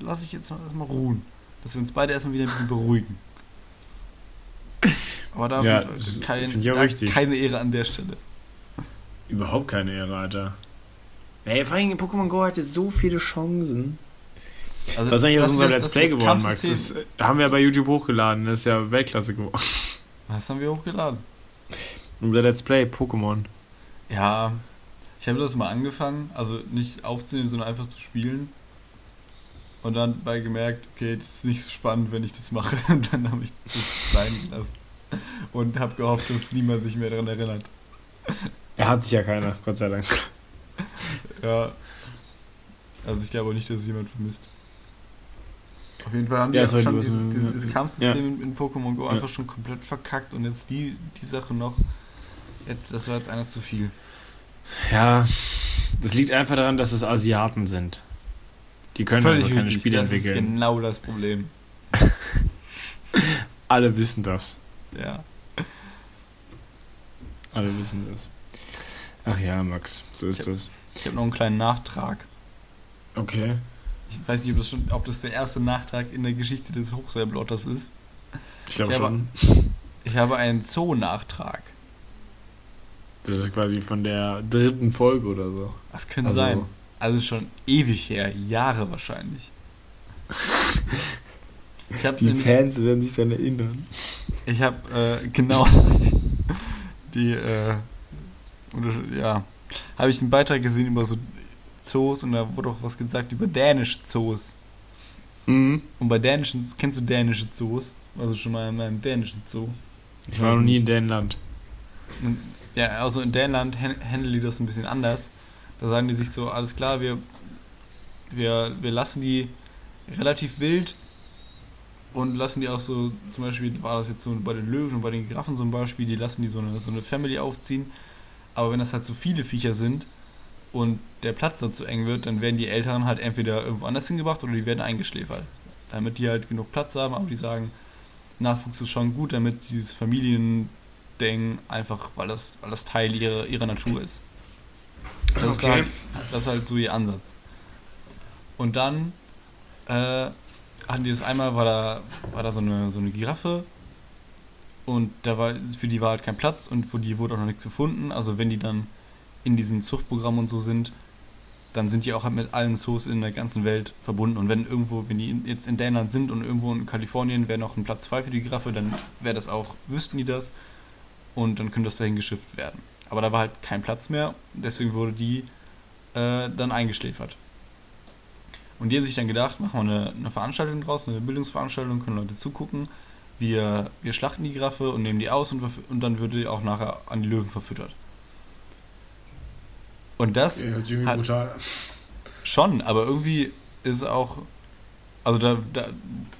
Lasse ich jetzt erstmal ruhen. Dass wir uns beide erstmal wieder ein bisschen beruhigen. Aber da Ja, das kein, da keine Ehre an der Stelle. Überhaupt keine Ehre, Alter. Ey, vor allem Pokémon Go hatte so viele Chancen. Also, Was ist eigentlich aus unserem Let's Play geworden, Max? Das haben wir bei YouTube hochgeladen, das ist ja Weltklasse geworden. Was haben wir hochgeladen? Unser Let's Play, Pokémon. Ja, ich habe das mal angefangen, also nicht aufzunehmen, sondern einfach zu spielen. Und dann bei gemerkt, okay, das ist nicht so spannend, wenn ich das mache. Und dann habe ich das sein gelassen. Und habe gehofft, dass niemand sich mehr daran erinnert. Er hat sich ja keiner, Gott sei Dank. Ja. Also ich glaube auch nicht, dass es jemand vermisst. Auf jeden Fall haben Ja, die schon die- dieses, dieses, dieses ja. Kampfsystem in, in Pokémon Go Ja. einfach schon komplett verkackt und jetzt die, die Sache noch. Jetzt, das war jetzt einer zu viel. Ja, das liegt einfach daran, dass es Asiaten sind. Die können einfach keine Spiele das ist entwickeln. genau das Problem. Alle wissen das. Ja. Alle wissen das. Ach ja, Max, so ist Ich das. Ich habe noch einen kleinen Nachtrag. Okay. Ich weiß nicht, ob das, schon, ob das der erste Nachtrag in der Geschichte des Hochseilblotters ist. Ich glaube schon. Ich habe einen Zoo-Nachtrag. Das ist quasi von der dritten Folge oder so. Das könnte Also- sein. Also schon ewig her, Jahre wahrscheinlich. Ich habe Die Fans werden sich dann erinnern. ich habe äh, genau die, äh, oder, ja, habe ich einen Beitrag gesehen über so Zoos und da wurde auch was gesagt über dänische Zoos. Mhm. Und bei dänischen, kennst du dänische Zoos? Also schon mal in einem dänischen Zoo. Ich war noch nie in Dänemark. Ja, also in Dänemark handeln die das ein bisschen anders. Da sagen die sich so, alles klar, wir, wir, wir lassen die relativ wild und lassen die auch so, zum Beispiel war das jetzt so bei den Löwen und bei den Giraffen zum Beispiel, die lassen die so eine, so eine Family aufziehen. Aber wenn das halt so viele Viecher sind und der Platz dann zu eng wird, dann werden die Eltern halt entweder irgendwo anders hingebracht oder die werden eingeschläfert. Damit die halt genug Platz haben, aber die sagen, Nachwuchs ist schon gut, damit dieses Familiending einfach, weil das, weil das Teil ihrer, ihrer Natur ist. Das, okay. ist halt, das ist halt so ihr Ansatz. Und dann äh, hatten die das einmal, war da, war da so, eine, so eine Giraffe und da war, für die war halt kein Platz und für die wurde auch noch nichts gefunden. Also wenn die dann in diesem Zuchtprogramm und so sind, dann sind die auch halt mit allen Zoos in der ganzen Welt verbunden. Und wenn irgendwo, wenn die jetzt in Dänemark sind und irgendwo in Kalifornien wäre noch ein Platz frei für die Giraffe, dann wäre das auch, wüssten die das und dann könnte das dahin geschifft werden. Aber da war halt kein Platz mehr, deswegen wurde die äh, dann eingeschläfert. Und die haben sich dann gedacht, machen wir eine, eine Veranstaltung draus, eine Bildungsveranstaltung, können Leute zugucken. Wir, wir schlachten die Giraffe und nehmen die aus und, und dann wird die auch nachher an die Löwen verfüttert. Und das ja, hat brutal. schon, aber irgendwie ist auch, also da, da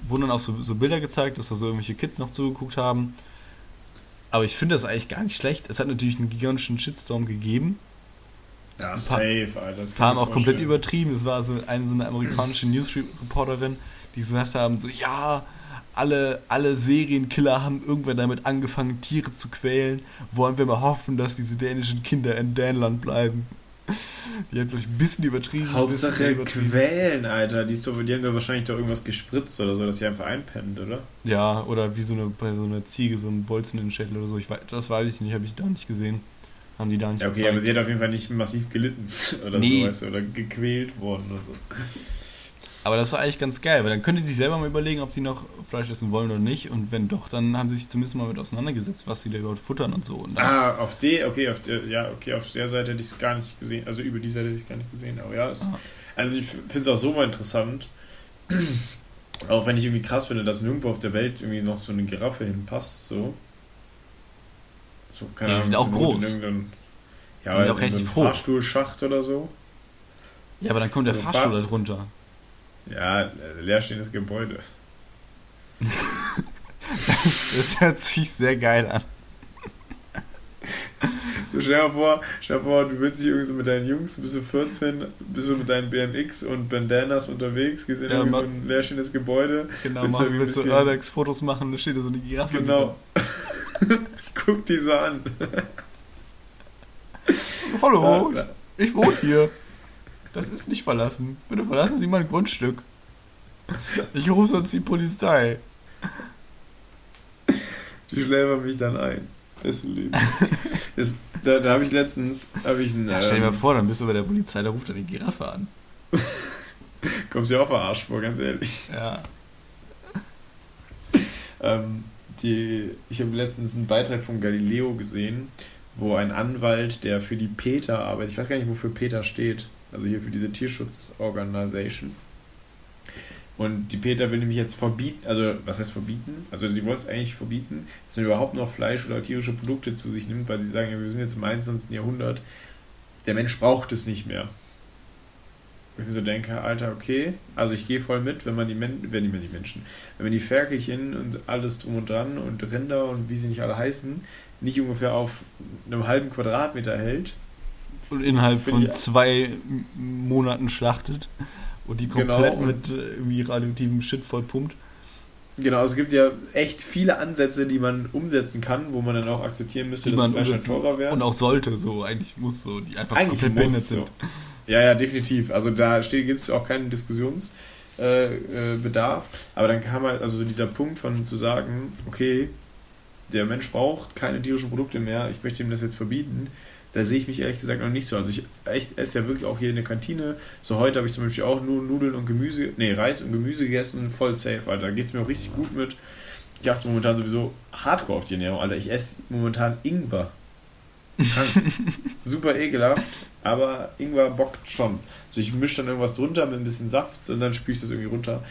wurden dann auch so, so Bilder gezeigt, dass da so irgendwelche Kids noch zugeguckt haben. Aber ich finde das eigentlich gar nicht schlecht. Es hat natürlich einen gigantischen Shitstorm gegeben. Ja, safe, Alter. Das kam auch komplett übertrieben. Es war so eine, so eine amerikanische News-Reporterin, die gesagt haben, so, ja, alle, alle Serienkiller haben irgendwann damit angefangen, Tiere zu quälen. Wollen wir mal hoffen, dass diese dänischen Kinder in Dänland bleiben. Die hat, glaube ich, ein bisschen übertrieben. Hauptsache übertrieben. quälen, Alter. Die, doch, die haben ja wahrscheinlich doch irgendwas gespritzt oder so, dass sie einfach einpennt, oder? Ja, oder wie so eine, bei so einer Ziege, so ein Bolzen in den Schädel oder so. Ich weiß, das weiß ich nicht, habe ich da nicht gesehen. Haben die da nicht Ja, okay, gezeigt. aber sie hat auf jeden Fall nicht massiv gelitten oder nee. so, weißt du, oder gequält worden oder so. Aber das war eigentlich ganz geil, weil dann können die sich selber mal überlegen, ob die noch Fleisch essen wollen oder nicht. Und wenn doch, dann haben sie sich zumindest mal mit auseinandergesetzt, was sie da überhaupt futtern und so. Und ah, auf die, okay, auf der, ja, okay, auf der Seite hätte ich es gar nicht gesehen. Also über die Seite hätte ich es gar nicht gesehen. Aber ja, es, ah. also ich finde es auch so mal interessant. auch wenn ich irgendwie krass finde, dass nirgendwo auf der Welt irgendwie noch so eine Giraffe hinpasst, so. So, keine ja, die sind auch groß. Ja, die sind auch richtig so Fahrstuhlschacht oder so. Ja, aber dann kommt der also Fahrstuhl da drunter. Ja, leerstehendes Gebäude. das hört sich sehr geil an. So, stell dir vor, stell dir vor, du willst dich irgendwie so mit deinen Jungs, bist du 14, bist du mit deinen BMX und Bandanas unterwegs, gehst in ja, so ein leerstehendes Gebäude. Genau, willst, mach, willst du Urbex-Fotos machen, da steht da so eine Giraffe. Genau. Guck die so an. Hallo, ja, ich wohne hier. Das ist nicht verlassen. Bitte verlassen Sie mein Grundstück. Ich rufe sonst die Polizei. Die schläfern mich dann ein. Ist lieb. ist, da da habe ich letztens. Hab ich einen, ja, stell dir ähm, mal vor, dann bist du bei der Polizei, da ruft er die Giraffe an. Kommst du auch verarscht vor, ganz ehrlich. Ja. ähm, die, ich habe letztens einen Beitrag von Galileo gesehen, wo ein Anwalt, der für die PETA arbeitet, ich weiß gar nicht, wofür PETA steht, also hier für diese Tierschutzorganisation. Und die Peter will nämlich jetzt verbieten, also was heißt verbieten? Also sie wollen es eigentlich verbieten, dass man überhaupt noch Fleisch oder tierische Produkte zu sich nimmt, weil sie sagen, wir sind jetzt im 21. Jahrhundert, der Mensch braucht es nicht mehr. Wo ich mir so denke, Alter, okay, also ich gehe voll mit, wenn man die, Men wenn die, die Menschen, wenn man die Ferkelchen und alles drum und dran und Rinder und wie sie nicht alle heißen, nicht ungefähr auf einem halben Quadratmeter hält, und innerhalb von zwei Monaten schlachtet und die komplett genau. mit äh, irgendwie radioaktivem Shit vollpumpt. Genau, es gibt ja echt viele Ansätze, die man umsetzen kann, wo man dann auch akzeptieren müsste, die dass man Fleisch teurer wäre. Und auch sollte, so eigentlich muss so, die einfach eigentlich komplett behindert sind. So. Ja, ja, definitiv. Also da gibt es auch keinen Diskussionsbedarf. Äh, äh, Aber dann kam halt also dieser Punkt von zu sagen, okay, der Mensch braucht keine tierischen Produkte mehr, ich möchte ihm das jetzt verbieten da sehe ich mich ehrlich gesagt noch nicht so. Also ich echt esse ja wirklich auch hier in der Kantine. So heute habe ich zum Beispiel auch nur Nudeln und Gemüse, nee, Reis und Gemüse gegessen, voll safe, Alter. Da geht es mir auch richtig gut mit. Ich achte momentan sowieso hardcore auf die Ernährung, Alter. Ich esse momentan Ingwer. Super ekelhaft, aber Ingwer bockt schon. Also ich mische dann irgendwas drunter mit ein bisschen Saft und dann spüle ich das irgendwie runter.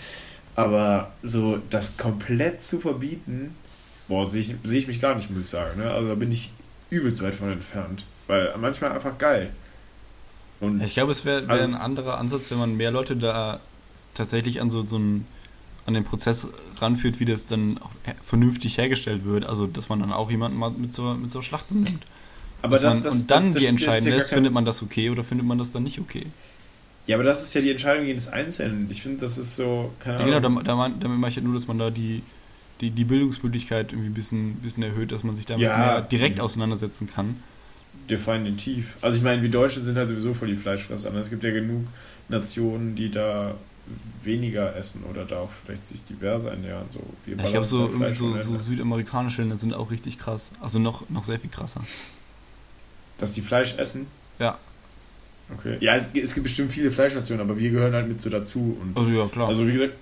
Aber so das komplett zu verbieten, boah, sehe ich, seh ich mich gar nicht, muss ich sagen. Ne? Also da bin ich übelst weit von entfernt. Weil manchmal einfach geil. Und ich glaube, es wäre wär also, ein anderer Ansatz, wenn man mehr Leute da tatsächlich an so, so einen, an den Prozess ranführt, wie das dann vernünftig hergestellt wird. Also, dass man dann auch jemanden mal mit so, mit so Schlachten nimmt. Aber das, man, das, und dann das, die entscheiden lässt, findet man das okay oder findet man das dann nicht okay. Ja, aber das ist ja die Entscheidung jedes Einzelnen. Ich finde, das ist so, keine Ahnung. Ja, genau, damit, damit mache ich ja nur, dass man da die, die, die Bildungsmöglichkeit irgendwie ein bisschen, bisschen erhöht, dass man sich damit ja, mehr direkt auseinandersetzen kann. Definitiv. Also ich meine, wir Deutschen sind halt sowieso voll die Fleischfresser. Ne? Es gibt ja genug Nationen, die da weniger essen oder da auch vielleicht sich diverser ernähren. So, ich glaube, so, irgendwie so, so südamerikanische Länder sind auch richtig krass. Also noch, noch sehr viel krasser. Dass die Fleisch essen? Ja. Okay. Ja, es, es gibt bestimmt viele Fleischnationen, aber wir gehören halt mit so dazu. Und also ja, klar. Also wie gesagt,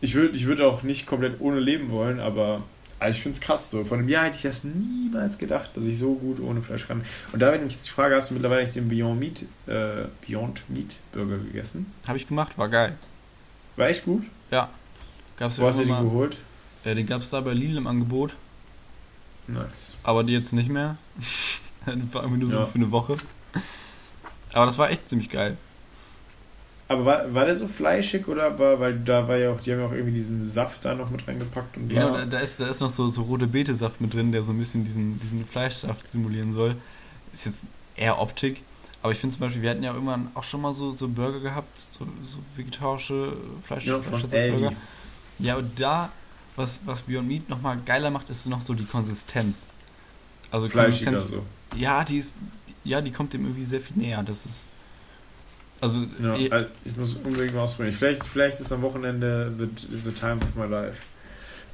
ich würde ich würd auch nicht komplett ohne leben wollen, aber also ich finde es krass. So. Vor einem Jahr hätte ich das niemals gedacht, dass ich so gut ohne Fleisch kann. Und da wäre nämlich jetzt die Frage, hast du mittlerweile den Beyond Meat, äh, Beyond Meat Burger gegessen? Habe ich gemacht, war geil. War echt gut? Ja. Gab's Wo hast du den geholt? Ja, den gab es da bei Lidl im Angebot. Nice. Aber die jetzt nicht mehr. war irgendwie nur so ja. für eine Woche. Aber das war echt ziemlich geil. Aber war, war der so fleischig oder war, weil da war ja auch, die haben ja auch irgendwie diesen Saft da noch mit reingepackt und Genau, da, da, ist, da ist noch so, so rote Betesaft mit drin, der so ein bisschen diesen, diesen Fleischsaft simulieren soll. Ist jetzt eher Optik. Aber ich finde zum Beispiel, wir hatten ja irgendwann auch schon mal so, so Burger gehabt, so, so vegetarische Fleisch, ja, Fleischburger. Ja, und da, was, was Beyond Meat nochmal geiler macht, ist noch so die Konsistenz. Also Fleischiger Konsistenz. So. Ja, die ist, ja, die kommt dem irgendwie sehr viel näher. Das ist also, ja, ich, also ich muss unbedingt mal ausprobieren. Vielleicht, vielleicht ist am Wochenende the, the time of my life.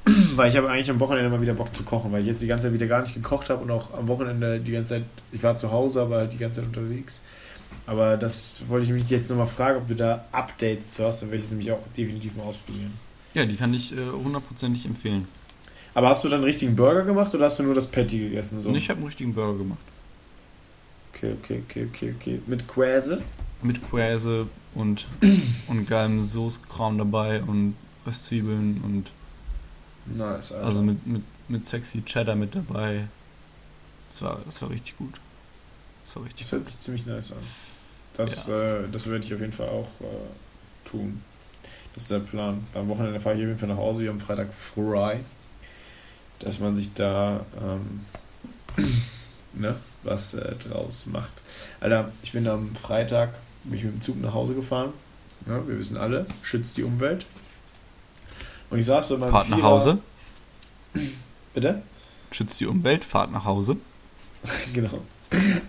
weil ich habe eigentlich am Wochenende mal wieder Bock zu kochen, weil ich jetzt die ganze Zeit wieder gar nicht gekocht habe und auch am Wochenende die ganze Zeit, ich war zu Hause, aber halt die ganze Zeit unterwegs. Aber das wollte ich mich jetzt nochmal fragen, ob du da Updates zu hast, dann werde ich es nämlich auch definitiv mal ausprobieren. Ja, die kann ich äh, hundertprozentig äh, empfehlen. Aber hast du dann einen richtigen Burger gemacht oder hast du nur das Patty gegessen? So? Ich habe einen richtigen Burger gemacht. Okay, okay, okay, okay, okay. Mit Quäse? Mit Käse und, und geilem Soßkram dabei und Röstzwiebeln und nice, Alter. also mit, mit, mit sexy Cheddar mit dabei. Das war, das war richtig gut. Das war richtig Das hört sich ziemlich nice an. Das, ja. äh, das werde ich auf jeden Fall auch äh, tun. Das ist der Plan. Am Wochenende fahre ich auf jeden Fall nach Hause, wie am Freitag frei. Dass man sich da ähm, ne, was äh, draus macht. Alter, ich bin am Freitag bin ich mit dem Zug nach Hause gefahren. Ja, wir wissen alle, schützt die Umwelt. Und ich saß so in meinem Fahrt Vierer, nach Hause. Bitte? Schützt die Umwelt, Fahrt nach Hause. genau.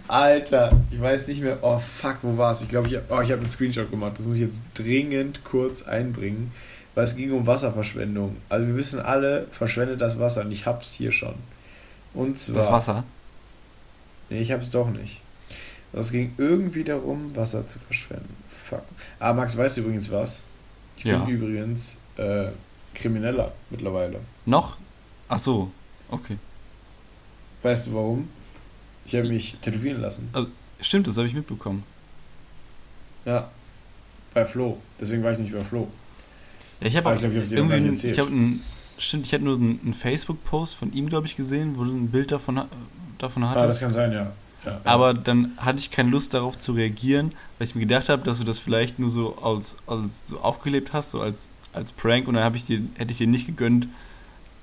Alter, ich weiß nicht mehr. Oh fuck, wo war es? Ich glaube, ich, oh, ich habe einen Screenshot gemacht. Das muss ich jetzt dringend kurz einbringen, weil es ging um Wasserverschwendung. Also wir wissen alle, verschwendet das Wasser und ich hab's hier schon. Und zwar. Das Wasser? Nee, ich hab's doch nicht. Es ging irgendwie darum, Wasser zu verschwenden. Fuck. Ah, Max, weißt du übrigens was? Ich ja. bin übrigens äh, Krimineller mittlerweile. Noch? Ach so, okay. Weißt du warum? Ich habe mich tätowieren lassen. Also, stimmt, das habe ich mitbekommen. Ja, bei Flo. Deswegen war ich nicht bei Flo. Ja, ich habe auch ich glaub, ich irgendwie, ich habe ein, stimmt, ich habe nur einen, einen Facebook-Post von ihm, glaube ich, gesehen, wo du ein Bild davon, davon hattest. Ah, das kann sein, ja. Aber dann hatte ich keine Lust darauf zu reagieren, weil ich mir gedacht habe, dass du das vielleicht nur so als, als so aufgelebt hast, so als, als Prank und dann ich dir, hätte ich dir nicht gegönnt,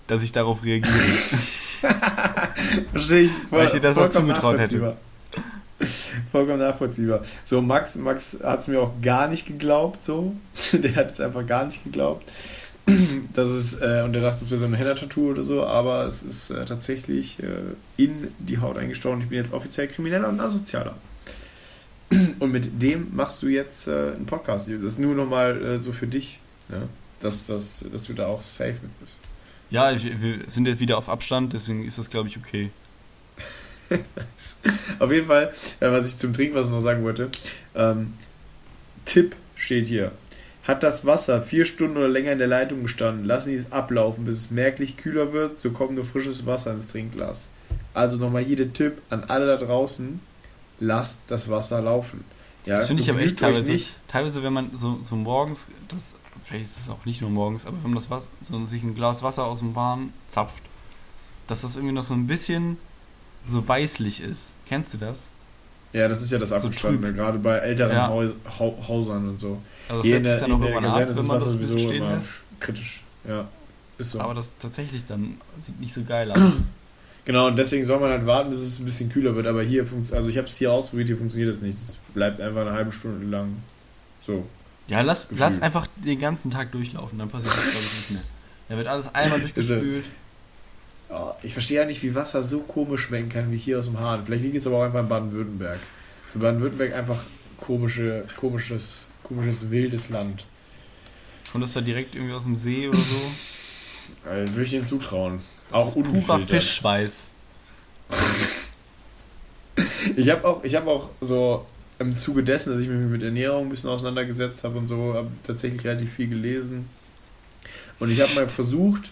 dass ich darauf reagiere. Verstehe ich. Voll, weil ich dir das auch zugetraut hätte. Vollkommen nachvollziehbar. So, Max, Max hat es mir auch gar nicht geglaubt, so. Der hat es einfach gar nicht geglaubt. Das ist, äh, und er dachte, es wäre so ein Henna-Tattoo oder so, aber es ist äh, tatsächlich äh, in die Haut eingestochen. Ich bin jetzt offiziell Krimineller und Asozialer. Und mit dem machst du jetzt äh, einen Podcast. Das ist nur nochmal äh, so für dich, ja? dass, dass, dass du da auch safe mit bist. Ja, ich, wir sind jetzt wieder auf Abstand, deswegen ist das, glaube ich, okay. auf jeden Fall, äh, was ich zum Trinkwasser noch sagen wollte, ähm, Tipp steht hier. Hat das Wasser vier Stunden oder länger in der Leitung gestanden, lassen Sie es ablaufen, bis es merklich kühler wird, so kommt nur frisches Wasser ins Trinkglas. Also nochmal hier der Tipp an alle da draußen, lasst das Wasser laufen. Ja, das finde ich aber echt teilweise, teilweise, wenn man so, so morgens, das, vielleicht ist es auch nicht nur morgens, aber wenn man das Wasser, so sich ein Glas Wasser aus dem Warm zapft, dass das irgendwie noch so ein bisschen so weißlich ist. Kennst du das? Ja, das ist ja das So Abgestandene, trüb. gerade bei älteren Ja. Hau Hau Hausern und so. Also das setzt sich dann auch irgendwann ab, wenn das man Wasser das sowieso stehen immer lässt. kritisch. Ja, ist so. Aber das tatsächlich dann sieht nicht so geil aus. Genau, und deswegen soll man halt warten, bis es ein bisschen kühler wird. Aber hier funktioniert, also ich habe es hier ausprobiert, hier funktioniert das nicht. Es bleibt einfach eine halbe Stunde lang so. Ja, lass, lass einfach den ganzen Tag durchlaufen, dann passiert das glaube ich nicht mehr. Da wird alles einmal durchgespült. Oh, ich verstehe ja nicht, wie Wasser so komisch schmecken kann wie hier aus dem Hahn. Vielleicht liegt es aber auch einfach in Baden-Württemberg. So Baden-Württemberg einfach komische, komisches, komisches wildes Land. Kommt das da direkt irgendwie aus dem See oder so? Also, würde ich ihnen zutrauen. Das auch ist purer. Fischschweiß. Ich habe auch, ich habe auch so im Zuge dessen, dass ich mich mit Ernährung ein bisschen auseinandergesetzt habe und so, habe tatsächlich relativ viel gelesen. Und ich habe mal versucht,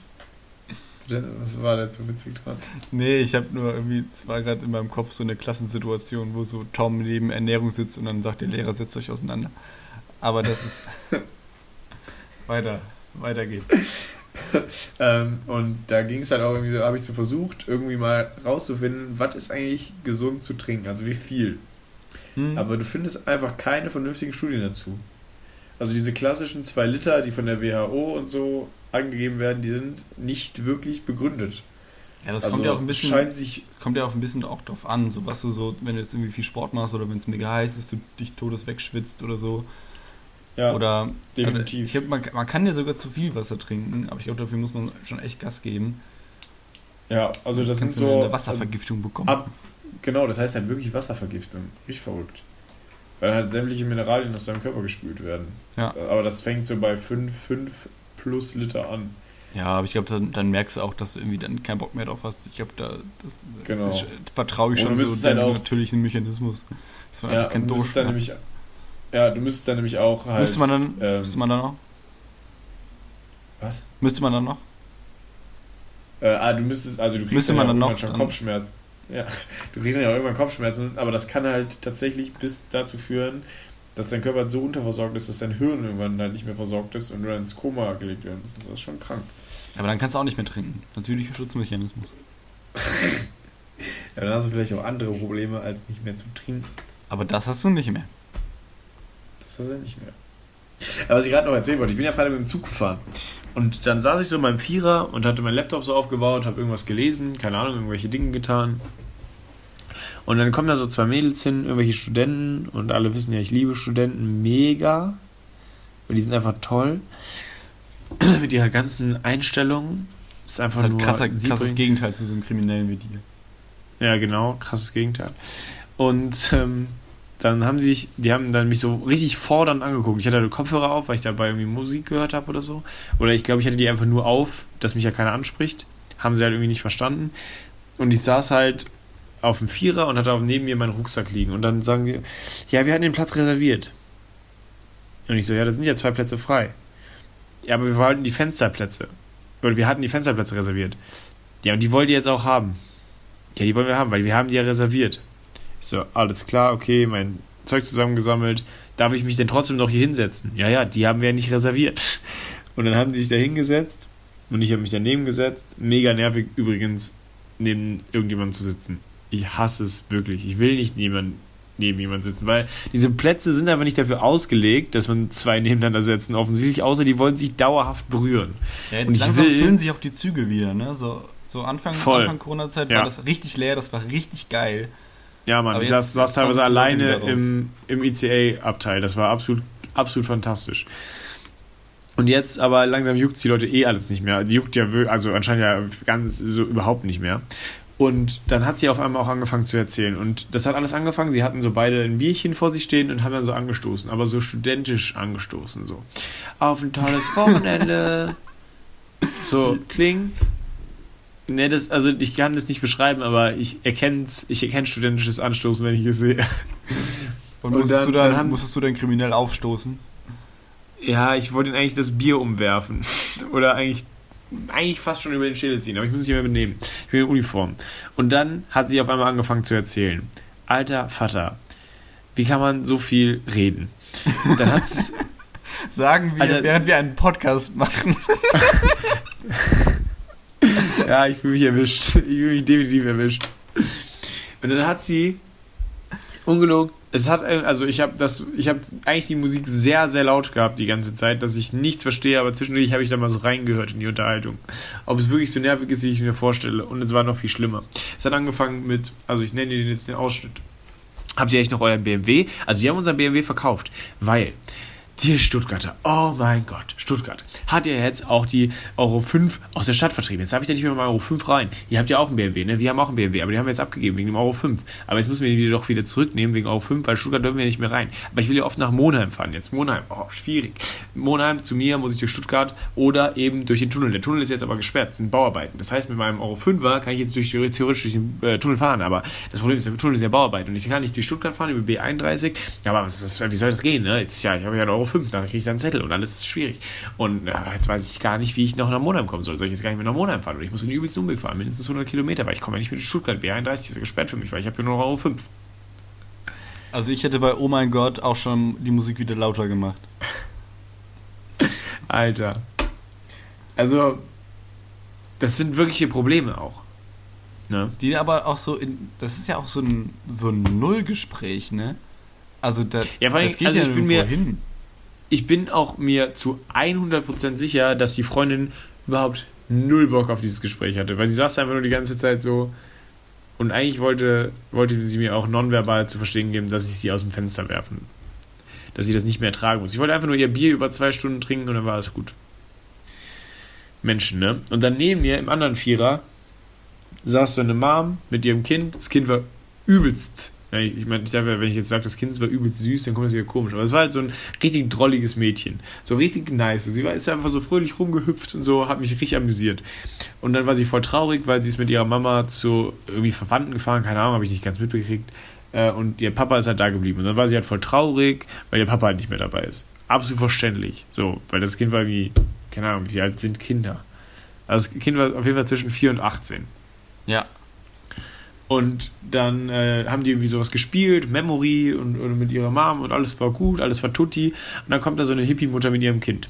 was war da jetzt so witzig dran? Nee, ich habe nur irgendwie, es war gerade in meinem Kopf so eine Klassensituation, wo so Tom neben Ernährung sitzt und dann sagt der Lehrer, setzt euch auseinander. Aber das ist. weiter, weiter geht's. Ähm, und da ging es halt auch irgendwie so, habe ich so versucht, irgendwie mal rauszufinden, was ist eigentlich gesund zu trinken, also wie viel. Hm? Aber du findest einfach keine vernünftigen Studien dazu. Also diese klassischen 2 Liter, die von der WHO und so angegeben werden, die sind nicht wirklich begründet. ja, das also kommt ja auch ein bisschen. scheint sich kommt ja auch ein bisschen auch drauf an, so was du so, wenn du jetzt irgendwie viel Sport machst oder wenn es mega heiß ist, du dich todes wegschwitzt oder so. ja, oder definitiv. Ich hab, man, man kann ja sogar zu viel Wasser trinken, aber ich glaube, dafür muss man schon echt Gas geben. ja, also das sind so eine Wasservergiftung bekommen. ab, genau, das heißt halt wirklich Wasservergiftung. Richtig verrückt. Weil halt sämtliche Mineralien aus deinem Körper gespült werden. Ja. Aber das fängt so bei 5, 5 plus Liter an. Ja, aber ich glaube, dann, dann merkst du auch, dass du irgendwie dann keinen Bock mehr drauf hast. Ich glaube, da das, Genau. das vertraue ich schon so dem halt auch- natürlichen Mechanismus. Dass man Ja, einfach keinen du müsstest dann Durst nämlich, ja, du müsstest dann nämlich auch halt. Müsste man dann, ähm, müsste man dann noch? Was? Müsste man dann noch? Äh, ah, du müsstest, also du kriegst Müsste dann man ja dann noch schon dann- Kopfschmerzen. Ja, du kriegst ja auch irgendwann Kopfschmerzen, aber das kann halt tatsächlich bis dazu führen, dass dein Körper so unterversorgt ist, dass dein Hirn irgendwann halt nicht mehr versorgt ist und du dann ins Koma gelegt werden musst. Das ist schon krank. Aber dann kannst du auch nicht mehr trinken. Natürlicher Schutzmechanismus. Ja, dann hast du vielleicht auch andere Probleme, als nicht mehr zu trinken. Aber das hast du nicht mehr. Das hast du nicht mehr. Aber was ich gerade noch erzählen wollte, ich bin ja Freitag mit dem Zug gefahren. Und dann saß ich so in meinem Vierer und hatte meinen Laptop so aufgebaut, habe irgendwas gelesen, keine Ahnung, irgendwelche Dinge getan. Und dann kommen da so zwei Mädels hin, irgendwelche Studenten, und alle wissen ja, ich liebe Studenten mega. Und die sind einfach toll. Mit ihrer ganzen Einstellung. Ist Das einfach ist halt nur. krasser, krasses Gegenteil zu so einem Kriminellen wie dir. ja, genau, krasses Gegenteil. Und ähm, dann haben sie sich, die haben dann mich so richtig fordernd angeguckt. Ich hatte halt Kopfhörer auf, weil ich dabei irgendwie Musik gehört habe oder so. Oder ich glaube, ich hatte die einfach nur auf, dass mich ja keiner anspricht. Haben sie halt irgendwie nicht verstanden. Und ich saß halt auf dem Vierer und hatte auch neben mir meinen Rucksack liegen. Und dann sagen sie, ja, wir hatten den Platz reserviert. Und ich so, ja, da sind ja zwei Plätze frei. Ja, aber wir wollten die Fensterplätze. Oder wir hatten die Fensterplätze reserviert. Ja, und die wollt ihr jetzt auch haben. Ja, die wollen wir haben, weil wir haben die ja reserviert. Ich so, alles klar, okay, mein Zeug zusammengesammelt. Darf ich mich denn trotzdem noch hier hinsetzen? Ja, ja, die haben wir ja nicht reserviert. Und dann haben die sich da hingesetzt und ich habe mich daneben gesetzt. Mega nervig übrigens, neben irgendjemandem zu sitzen. Ich hasse es wirklich. Ich will nicht neben, neben jemandem sitzen, weil diese Plätze sind einfach nicht dafür ausgelegt, dass man zwei nebeneinander setzen. Offensichtlich, außer die wollen sich dauerhaft berühren. Ja, jetzt Und ich langsam will- füllen sich auch die Züge wieder, ne? So, so Anfang, Voll. Anfang Corona-Zeit Ja. war das richtig leer, das war richtig geil. Ja, Mann, Aber ich saß, saß teilweise alleine im, im ICA-Abteil. Das war absolut, absolut fantastisch. Und jetzt aber langsam juckt die Leute eh alles nicht mehr. Die juckt ja, also anscheinend ja ganz so überhaupt nicht mehr. Und dann hat sie auf einmal auch angefangen zu erzählen. Und das hat alles angefangen. Sie hatten so beide ein Bierchen vor sich stehen und haben dann so angestoßen, aber so studentisch angestoßen. So. Auf ein tolles Wochenende. so, kling. Ne, das, also ich kann das nicht beschreiben, aber ich erkenne ich erkenne studentisches Anstoßen, wenn ich es sehe. Und, Und musstest, dann- du dann, dann haben- musstest du dann kriminell aufstoßen? Ja, ich wollte ihn eigentlich das Bier umwerfen. Oder eigentlich eigentlich fast schon über den Schädel ziehen, aber ich muss es nicht mehr benehmen. Ich bin in Uniform. Und dann hat sie auf einmal angefangen zu erzählen. Alter Vater, wie kann man so viel reden? Dann hat es. Sagen wir, Alter, während wir einen Podcast machen. ja, ich fühle mich erwischt. Ich fühle mich definitiv erwischt. Und dann hat sie ungelogen es hat also ich habe das ich habe eigentlich die Musik sehr sehr laut gehabt die ganze Zeit dass ich nichts verstehe aber zwischendurch habe ich da mal so reingehört in die Unterhaltung. Ob es wirklich so nervig ist wie ich mir vorstelle und es war noch viel schlimmer. Es hat angefangen mit also ich nenne jetzt den Ausschnitt. Habt ihr eigentlich noch euren BMW also wir haben unseren BMW verkauft weil die Stuttgarter, oh mein Gott, Stuttgart, hat ja jetzt auch die Euro 5 aus der Stadt vertrieben. Jetzt darf ich ja nicht mehr mal Euro 5 rein. Ihr habt ja auch einen BMW, ne? Wir haben auch einen BMW, aber den haben wir jetzt abgegeben wegen dem Euro 5. Aber jetzt müssen wir die doch wieder zurücknehmen wegen Euro 5, weil Stuttgart dürfen wir nicht mehr rein. Aber ich will ja oft nach Monheim fahren. Jetzt Monheim, oh, schwierig. Monheim zu mir muss ich durch Stuttgart oder eben durch den Tunnel. Der Tunnel ist jetzt aber gesperrt, sind Bauarbeiten. Das heißt, mit meinem Euro 5er kann ich jetzt durch, theoretisch durch den äh, Tunnel fahren, aber das Problem ist, der Tunnel ist ja Bauarbeiten und ich kann nicht durch Stuttgart fahren über B31. Ja, aber was ist das, wie soll das gehen, ne? Jetzt, ja, ich habe ja einen Euro 5, da kriege ich dann Zettel und alles ist schwierig. Und äh, jetzt weiß ich gar nicht, wie ich noch nach Monheim kommen soll. Soll ich jetzt gar nicht mehr nach Monheim fahren? Oder ich muss in den übelsten Umweg fahren, mindestens 100 Kilometer, weil ich komme ja nicht mit Stuttgart. B31 ist ja gesperrt für mich, weil ich habe hier nur noch Euro 5. Also ich hätte bei Oh mein Gott auch schon die Musik wieder lauter gemacht. Alter. Also, das sind wirkliche Probleme auch. Ne? Die aber auch so in, das ist ja auch so ein, so ein Nullgespräch, ne? Also da, ja, das geht also ja ich bin mir, hin ich bin auch mir zu 100% sicher, dass die Freundin überhaupt null Bock auf dieses Gespräch hatte, weil sie saß einfach nur die ganze Zeit so und eigentlich wollte, wollte sie mir auch nonverbal zu verstehen geben, dass ich sie aus dem Fenster werfen. Dass sie das nicht mehr ertragen muss. Ich wollte einfach nur ihr Bier über zwei Stunden trinken und dann war es gut. Menschen, ne? Und dann neben mir im anderen Vierer saß so eine Mom mit ihrem Kind. Das Kind war übelst ja, ich, ich meine, ich darf wenn ich jetzt sage, das Kind war übelst süß, dann kommt das wieder komisch. Aber es war halt so ein richtig drolliges Mädchen. So richtig nice. Sie war, ist einfach so fröhlich rumgehüpft und so, hat mich richtig amüsiert. Und dann war sie voll traurig, weil sie ist mit ihrer Mama zu irgendwie Verwandten gefahren, keine Ahnung, habe ich nicht ganz mitbekriegt. Äh, und ihr Papa ist halt da geblieben. Und dann war sie halt voll traurig, weil ihr Papa halt nicht mehr dabei ist. Absolut verständlich. So, weil das Kind war wie, keine Ahnung, wie alt sind Kinder? Also das Kind war auf jeden Fall zwischen 4 und 18. Ja. Und dann äh, haben die irgendwie sowas gespielt, Memory und, und, mit ihrer Mom und alles war gut, alles war tutti. Und dann kommt da so eine Hippie-Mutter mit ihrem Kind.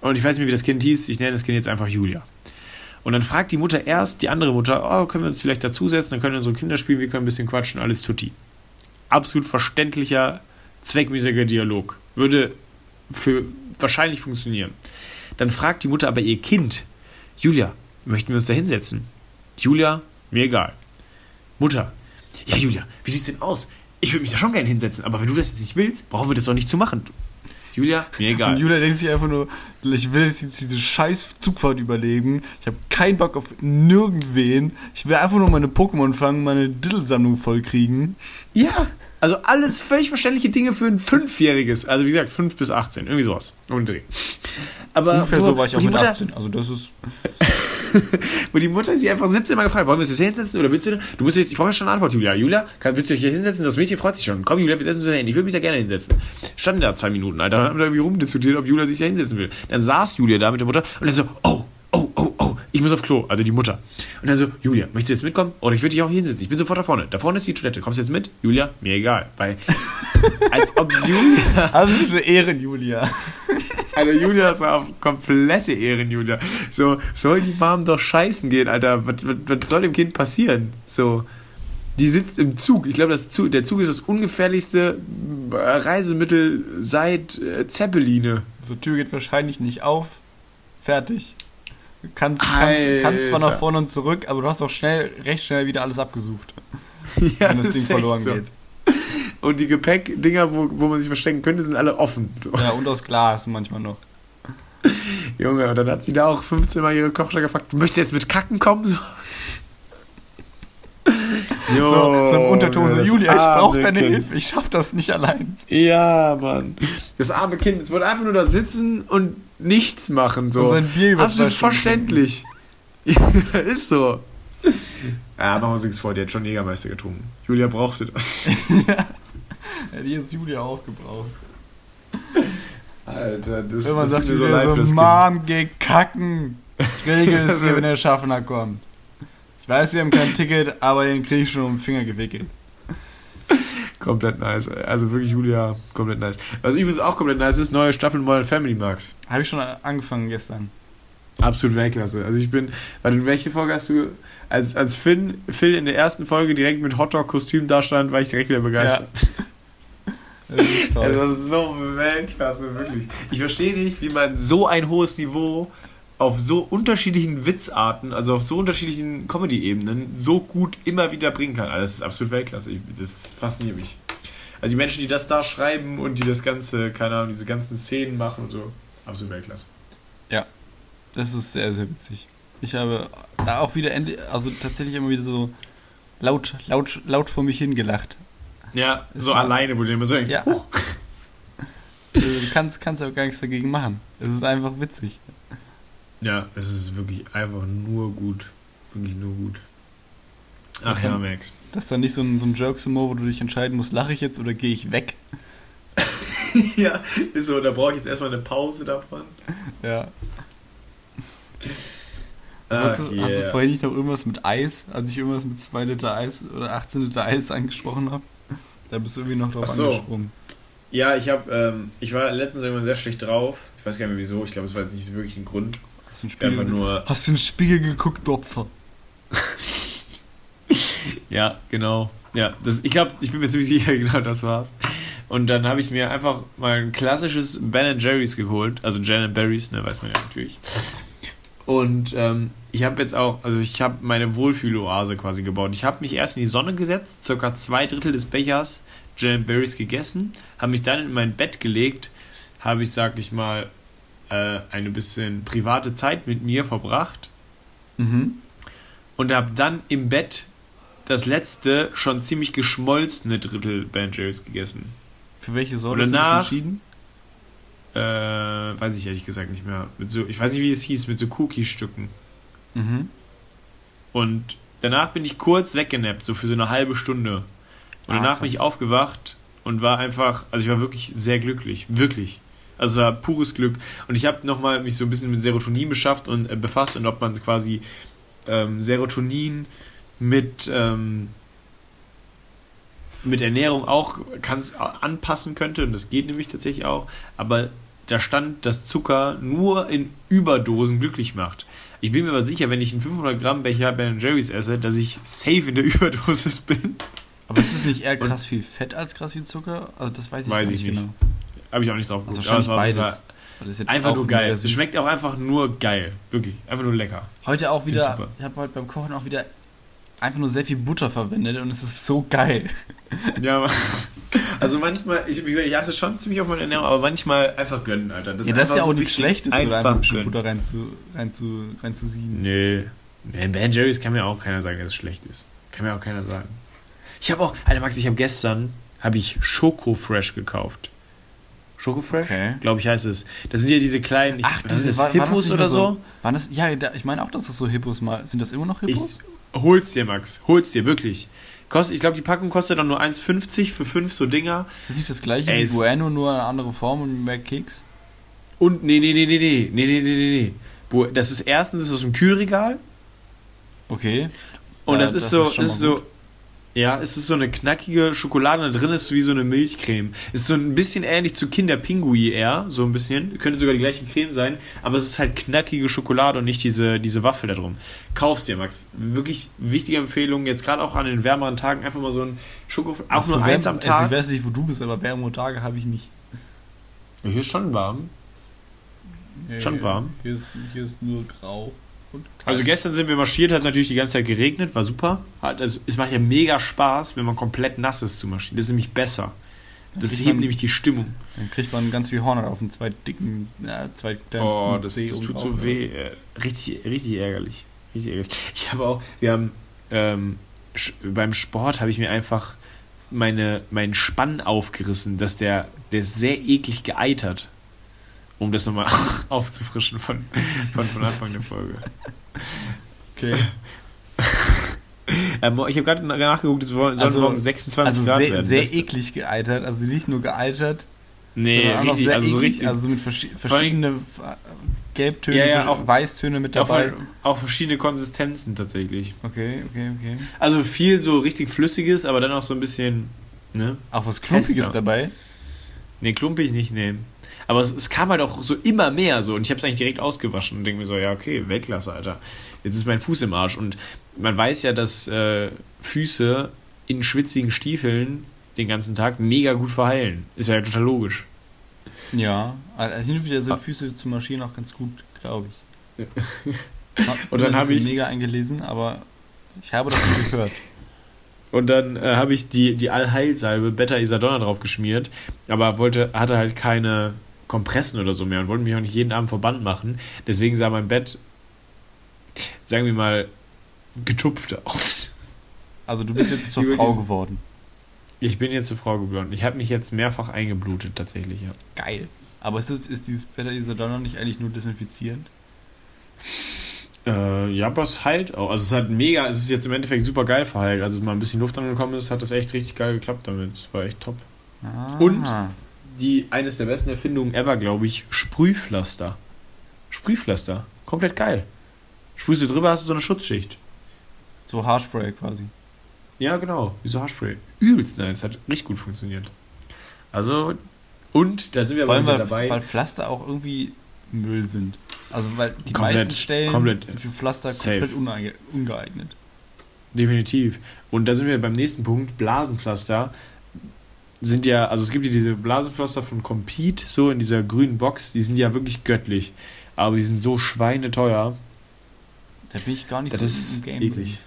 Und ich weiß nicht, wie das Kind hieß, ich nenne das Kind jetzt einfach Julia. Und dann fragt die Mutter erst die andere Mutter, oh, können wir uns vielleicht dazusetzen, dann können wir unsere Kinder spielen, wir können ein bisschen quatschen, alles tutti. Absolut verständlicher, zweckmäßiger Dialog. Würde für wahrscheinlich funktionieren. Dann fragt die Mutter aber ihr Kind, Julia, möchten wir uns da hinsetzen? Julia, mir egal. Mutter, ja Julia, wie sieht's denn aus? Ich würde mich da schon gerne hinsetzen, aber wenn du das jetzt nicht willst, brauchen wir das doch nicht zu machen. Julia, mir egal. Und Julia denkt sich einfach nur, ich will jetzt diese scheiß Zugfahrt überleben. Ich habe keinen Bock auf nirgendwen. Ich will einfach nur meine Pokémon fangen, meine Diddle-Sammlung vollkriegen. Ja, also alles völlig verständliche Dinge für ein Fünfjähriges. Also wie gesagt, 5 bis 18, irgendwie sowas. Um Aber Ungefähr so war ich auch mit Mutter, 18. Also das ist... wo die Mutter sie einfach 17 Mal gefragt wollen wir uns jetzt hinsetzen oder willst du Du musst jetzt, ich brauche schon eine Antwort, Julia. Julia, kann, willst du dich hier hinsetzen? Das Mädchen freut sich schon. Komm, Julia, wir setzen uns da hin. Ich würde mich da gerne hinsetzen. Standen da zwei Minuten, Alter. Dann haben wir irgendwie rumdiskutiert, ob Julia sich da hinsetzen will. Dann saß Julia da mit der Mutter und dann so, oh, oh, oh, oh, ich muss auf Klo, also die Mutter. Und dann so, Julia, möchtest du jetzt mitkommen? Oder ich würde dich auch hier hinsetzen. Ich bin sofort da vorne. Da vorne ist die Toilette. Kommst du jetzt mit? Julia? Mir egal. Weil, als ob Julia. Absolute Ehren, Julia. Alter, Julia ist auf komplette Ehren, Julia. So, soll die Mom doch scheißen gehen, Alter. Was, was, was soll dem Kind passieren? So. Die sitzt im Zug. Ich glaube, Zug, der Zug ist das ungefährlichste Reisemittel seit äh, Zeppeline. So, Tür geht wahrscheinlich nicht auf. Fertig. Kannst, kannst, kannst zwar nach vorne und zurück, aber du hast auch schnell, recht schnell wieder alles abgesucht. Ja, wenn das, das Ding verloren so. geht. Und die Gepäckdinger, wo, wo man sich verstecken könnte, sind alle offen. So. Ja, und aus Glas manchmal noch. Junge, und dann hat sie da auch 15 Mal ihre Kocher gefragt, du möchtest jetzt mit Kacken kommen? So. Jo, so, so im Unterton, so Julia, ich brauche deine kind. Hilfe, ich schaff das nicht allein. Ja, Mann. Das arme Kind, es wollte einfach nur da sitzen und nichts machen. So. Und sein Bier über Absolut verständlich. ist so. Ja, machen wir uns nichts vor, die hat schon Jägermeister getrunken. Julia brauchte das. ja. Hätte jetzt Julia auch gebraucht. Alter, das, Wenn man das sagt, so, so Mom, geh kacken. Ich Ich regel es hier, wenn der Schaffner kommt. Ich weiß, wir haben kein Ticket, aber den kriege ich schon um den Finger gewickelt. Komplett nice. Also wirklich, Julia, komplett nice. Was übrigens auch komplett nice ist, neue Staffel Modern Family Max. Habe ich schon angefangen gestern. Absolut Weltklasse. Also ich bin, warte, welche Folge hast du, als, als Finn, Phil in der ersten Folge direkt mit Hotdog-Kostüm da stand, war ich direkt wieder begeistert. Ja. Das ist toll. Also das ist so Weltklasse, wirklich. Ich verstehe nicht, wie man so ein hohes Niveau auf so unterschiedlichen Witzarten, also auf so unterschiedlichen Comedy-Ebenen, so gut immer wieder bringen kann. Also das ist absolut Weltklasse. Ich, das fasziniert mich. Also die Menschen, die das da schreiben und die das Ganze, keine Ahnung, diese ganzen Szenen machen und so, absolut Weltklasse. Ja, das ist sehr, sehr witzig. Ich habe da auch wieder, also tatsächlich immer wieder so laut, laut, laut vor mich hingelacht. Ja, so war, alleine, wo du immer so denkst, ja. Huch. Du kannst, kannst aber gar nichts dagegen machen. Es ist einfach witzig. Ja, es ist wirklich einfach nur gut. Wirklich nur gut. Ach ja, Max. Das ist dann nicht so ein, so ein Joke-Sumo, wo du dich entscheiden musst, lache ich jetzt oder gehe ich weg? ja, ist so, da brauche ich jetzt erstmal eine Pause davon. Ja. Hast, du, yeah. hast du vorhin nicht noch irgendwas mit Eis, als ich irgendwas mit 2 Liter Eis oder 18 Liter Eis angesprochen habe? Da bist du irgendwie noch drauf so. angesprungen. Ja, ich habe, ähm, ich war letztens irgendwann sehr schlecht drauf. Ich weiß gar nicht mehr wieso. Ich glaube, es war jetzt nicht wirklich ein Grund. Hast du Spiegel, einfach nur hast du einen Spiegel geguckt, Opfer? ja, genau. Ja, das, ich glaube, ich bin mir ziemlich sicher, genau das war's. Und dann habe ich mir einfach mal ein klassisches Ben Jerry's geholt. Also Jan Berries, ne, weiß man ja natürlich. Und ähm, ich habe jetzt auch, also ich habe meine Wohlfühloase quasi gebaut. Ich habe mich erst in die Sonne gesetzt, circa zwei Drittel des Bechers Jam Berries gegessen, habe mich dann in mein Bett gelegt, habe ich, sag ich mal, äh, eine bisschen private Zeit mit mir verbracht. Mhm. Und habe dann im Bett das letzte, schon ziemlich geschmolzene Drittel Ben Jerry's gegessen. Für welche Sorte hast du entschieden? Äh, weiß ich ehrlich gesagt nicht mehr. Mit so, ich weiß nicht, wie es hieß, mit so Cookie-Stücken. Mhm. Und danach bin ich kurz weggenappt, so für so eine halbe Stunde. Und ah, danach krass. bin ich aufgewacht und war einfach, also ich war wirklich sehr glücklich, wirklich. Also war pures Glück. Und ich habe nochmal mich so ein bisschen mit Serotonin beschafft und äh, befasst und ob man quasi ähm, Serotonin mit ähm, mit Ernährung auch kann's anpassen könnte und das geht nämlich tatsächlich auch, aber da stand, dass Zucker nur in Überdosen glücklich macht. Ich bin mir aber sicher, wenn ich einen 500 Gramm Becher Ben Jerry's esse, dass ich safe in der Überdosis bin. Aber ist es nicht eher krass viel Fett als krass viel Zucker? Also das weiß ich weiß nicht, ich nicht. genau. Habe ich auch nicht drauf geguckt. Also wahrscheinlich beides. Einfach nur geil. Es schmeckt auch einfach nur geil. Wirklich. Einfach nur lecker. Heute auch wieder, ich habe heute beim Kochen auch wieder einfach nur sehr viel Butter verwendet und es ist so geil. Ja, also manchmal, ich, wie gesagt, ich achte schon ziemlich auf meine Ernährung, aber manchmal einfach gönnen, Alter. Das ja, das ist ja auch so nichts Schlechtes, einfach, einfach ein bisschen Butter rein zu, rein zu, rein zu sieben. Nee. Ben Jerry's kann mir auch keiner sagen, dass es schlecht ist. Kann mir auch keiner sagen. Ich habe auch, Alter Max, ich habe gestern, habe ich Schoko Fresh gekauft. Schoko Fresh? Okay. Glaube ich heißt es. Das sind ja diese kleinen, ich, Ach, diese, war, Hippos war oder so? so? Waren das, ja, ich meine auch, dass das so Hippos mal, sind das immer noch Hippos? Ich, hol's dir, Max. Hol's dir, wirklich. Kostet, ich glaube, die Packung kostet dann nur 1,50 für fünf so Dinger. Ist das nicht das gleiche Ey, wie Bueno, nur eine andere Form und mehr Keks? Und, nee, nee, nee, nee, nee, nee, nee, nee, nee. Das ist erstens ist aus dem Kühlregal. Okay. Und da, das ist das so, ist, ist so, ja, es ist so eine knackige Schokolade, da drin ist wie so eine Milchcreme. Es ist so ein bisschen ähnlich zu Kinderpingui eher, so ein bisschen. Könnte sogar die gleiche Creme sein, aber es ist halt knackige Schokolade und nicht diese, diese Waffel da drum. Kaufst dir, Max. Wirklich wichtige Empfehlung, jetzt gerade auch an den wärmeren Tagen einfach mal so ein Schoko, auch nur eins am Tag. Ich weiß nicht, wo du bist, aber wärmere Tage habe ich nicht. Hier ist schon warm. Ja, schon warm. Hier ist, hier ist nur grau. Also gestern sind wir marschiert, hat es natürlich die ganze Zeit geregnet, war super. also es macht ja mega Spaß, wenn man komplett nass ist zu marschieren. Das ist nämlich besser. Das hebt man, nämlich die Stimmung. Dann kriegt man ganz viel Hornet auf den zwei dicken, ja, zwei Oh, das, das tut so weh. Äh, richtig, richtig ärgerlich. Richtig ärgerlich. Ich habe auch, wir haben ähm, beim Sport habe ich mir einfach meine, meinen Spann aufgerissen, dass der, der ist sehr eklig geeitert um das nochmal aufzufrischen von, von, von Anfang der Folge. Okay. ähm, ich habe gerade nachgeguckt, es sollen also, morgen 26 also Grad sehr, werden. sehr eklig geeitert, also nicht nur geeitert, Nee, auch richtig, sehr also so eklig, richtig. Also mit allem- verschiedene äh, Gelbtöne, Ja, ja, auch- Weißtöne mit auch, dabei. von- auch verschiedene Konsistenzen tatsächlich. Okay, okay, okay. Also viel so richtig Flüssiges, aber dann auch so ein bisschen, ne? Auch was Klumpiges Fester. dabei. Nee, klumpig nicht, nee. Aber es, es kam halt auch so immer mehr so und ich habe es eigentlich direkt ausgewaschen und denke mir so, ja, okay, Weltklasse, Alter. Jetzt ist mein Fuß im Arsch und man weiß ja, dass äh, Füße in schwitzigen Stiefeln den ganzen Tag mega gut verheilen. Ist ja total logisch. Ja, also hin und wieder sind Ah. Füße zu marschieren auch ganz gut, glaube ich. Und dann mir hab nicht so ich- mega eingelesen, aber ich habe das gehört. Und dann äh, habe ich die, die Allheilsalbe Beta Isadonna drauf geschmiert, aber wollte, hatte halt keine Kompressen oder so mehr und wollte mich auch nicht jeden Abend Verband machen. Deswegen sah mein Bett, sagen wir mal, getupft aus. Also du bist jetzt zur Frau diesen- geworden. Ich bin jetzt zur Frau geworden. Ich habe mich jetzt mehrfach eingeblutet, tatsächlich, ja. Geil. Aber ist, es, ist dieses Better Isadonna nicht eigentlich nur desinfizierend? Äh, ja, aber es heilt auch. Also es hat mega, es ist jetzt im Endeffekt super geil verheilt. Als mal ein bisschen Luft angekommen ist, hat das echt richtig geil geklappt damit. Es war echt top. Ah. Und? Die eines der besten Erfindungen ever, glaube ich, Sprühpflaster. Sprühpflaster. Komplett geil. Sprühst du drüber, hast du so eine Schutzschicht. So Haarspray quasi. Ja, genau. Wie so Haarspray. Übelst nice. Hat richtig gut funktioniert. Also, und da sind wir Vor aber weil, dabei. weil Pflaster auch irgendwie Müll sind. Also weil die Komplett, meisten Stellen komplett. sind für Pflaster Safe. komplett ungeeignet. Definitiv. Und da sind wir beim nächsten Punkt. Blasenpflaster sind ja, also es gibt ja diese Blasenpflaster von Compete, so in dieser grünen Box, die sind ja wirklich göttlich. Aber die sind so schweineteuer. Da bin ich gar nicht Das so ist im Game. eklig.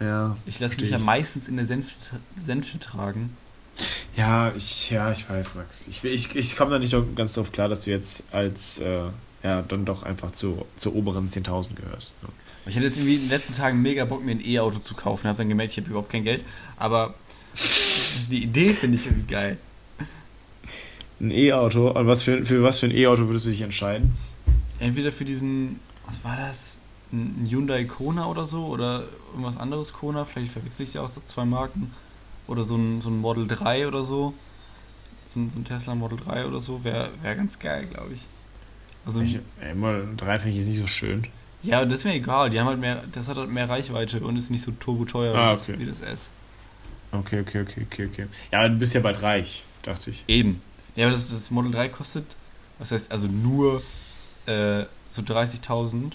Ja. Ich lasse mich ja meistens in der Senfte tragen. Ja, ich, ja, ich weiß, Max. Ich, ich, ich komme da nicht ganz drauf klar, dass du jetzt als, äh, ja, dann doch einfach zu, zur oberen 10.000 gehörst. ne? Ich hatte jetzt irgendwie in den letzten Tagen mega Bock, mir ein E-Auto zu kaufen. Habe dann gemerkt, ich habe überhaupt kein Geld. Aber die Idee finde ich irgendwie geil. Ein E-Auto, und was für, für was für ein E-Auto würdest du dich entscheiden? Entweder für diesen, was war das? Ein Hyundai Kona oder so? Oder irgendwas anderes Kona? Vielleicht verwechsel ich ja auch zwei Marken. Oder so ein, so ein Model 3 oder so. So ein, so ein Tesla Model 3 oder so. Wäre wär ganz geil, glaube ich. Also, Ich, ey, Model 3 finde ich jetzt nicht so schön. ja, das ist mir egal. Die haben halt mehr, das hat halt mehr Reichweite und ist nicht so turbo teuer Ah, okay. wie das S. Okay, okay, okay, okay, okay. Ja, aber du bist ja bald reich, dachte ich. Eben. Ja, aber das, das Model 3 kostet, was heißt also nur äh, so 30.000.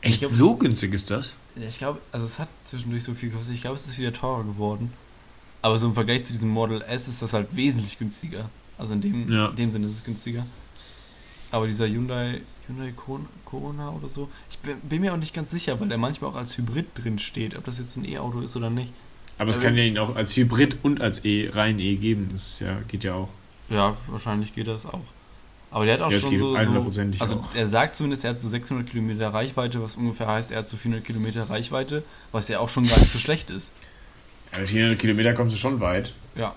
Echt glaub- so günstig ist das? Ja, ich glaube, also es hat zwischendurch so viel gekostet. Ich glaube, es ist wieder teurer geworden. Aber so im Vergleich zu diesem Model S ist das halt wesentlich günstiger. Also in dem, Ja. in dem Sinne ist es günstiger. Aber dieser Hyundai, Hyundai Kona, Kona oder so, ich bin, bin mir auch nicht ganz sicher, weil der manchmal auch als Hybrid drin steht, ob das jetzt ein E-Auto ist oder nicht. Aber es Also- kann ja ihn auch als Hybrid und als E, rein E geben. Das ja, geht ja auch. Ja, wahrscheinlich geht das auch. Aber der hat auch Ja, schon so, so 100%ig also auch. er sagt zumindest, er hat so 600 Kilometer Reichweite, was ungefähr heißt, er hat so 400 Kilometer Reichweite, was ja auch schon gar nicht so schlecht ist. Ja, mit 400 Kilometer kommst du schon weit. Ja,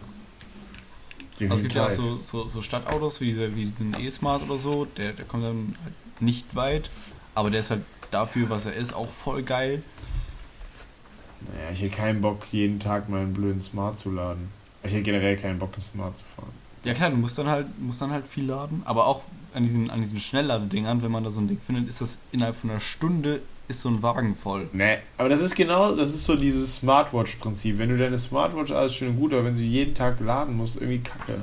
also es gibt ja auch so, so, so Stadtautos wie, diese, wie diesen E-Smart oder so, der, der kommt dann halt nicht weit, aber der ist halt dafür, was er ist, auch voll geil. Naja, ich hätte keinen Bock, jeden Tag mal einen blöden Smart zu laden. Ich hätte generell keinen Bock, einen Smart zu fahren. Ja klar, du musst dann halt, musst dann halt viel laden, aber auch an diesen, an diesen Schnellladedingern, wenn man da so ein Ding findet, ist das innerhalb von einer Stunde ist so ein Wagen voll. Nee, aber das ist genau, das ist so dieses Smartwatch-Prinzip. Wenn du deine Smartwatch alles schön und gut, aber wenn sie jeden Tag laden musst, irgendwie kacke.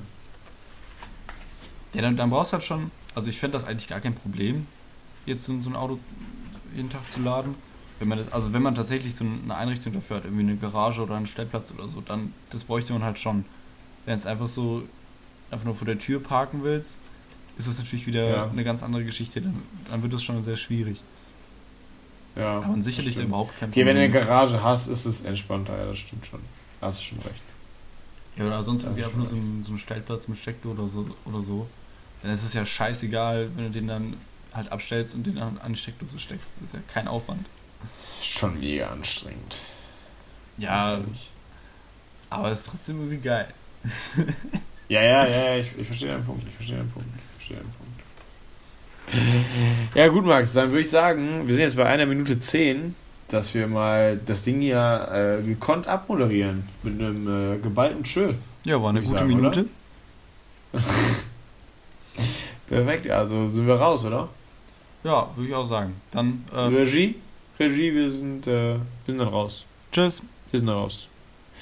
Ja, dann, dann brauchst du halt schon, also ich fände das eigentlich gar kein Problem, jetzt so, so ein Auto jeden Tag zu laden. Wenn man das, also wenn man tatsächlich so eine Einrichtung dafür hat, irgendwie eine Garage oder einen Stellplatz oder so, dann das bräuchte man halt schon. Wenn es einfach so einfach nur vor der Tür parken willst, ist das natürlich wieder Ja. eine ganz andere Geschichte. Dann, dann wird es schon sehr schwierig. Ja. Aber sicherlich überhaupt kein Okay, wenn du eine Problem. Garage hast, ist es entspannter, ja, das stimmt schon. Da hast du schon recht. Ja, oder sonst irgendwie einfach nur so ein, so ein Stellplatz mit Steckdose oder so, oder so. Dann ist es ja scheißegal, wenn du den dann halt abstellst und den an die Steckdose steckst. Das ist ja kein Aufwand. Ist schon mega anstrengend. Ja, aber es ist trotzdem irgendwie geil. Ja, ja, ja, ja, ich, ich verstehe deinen Punkt. Ich verstehe deinen Punkt. Ich verstehe deinen Punkt. Ja, gut, Max, dann würde ich sagen, wir sind jetzt bei einer Minute zehn, dass wir mal das Ding hier äh, gekonnt abmoderieren. Mit einem äh, geballten Tschö. Ja, war eine gute sagen, Minute. Perfekt, also sind wir raus, oder? Ja, würde ich auch sagen. Dann. Ähm, Regie? Regie, wir sind, äh, wir sind dann raus. Tschüss. Wir sind dann raus.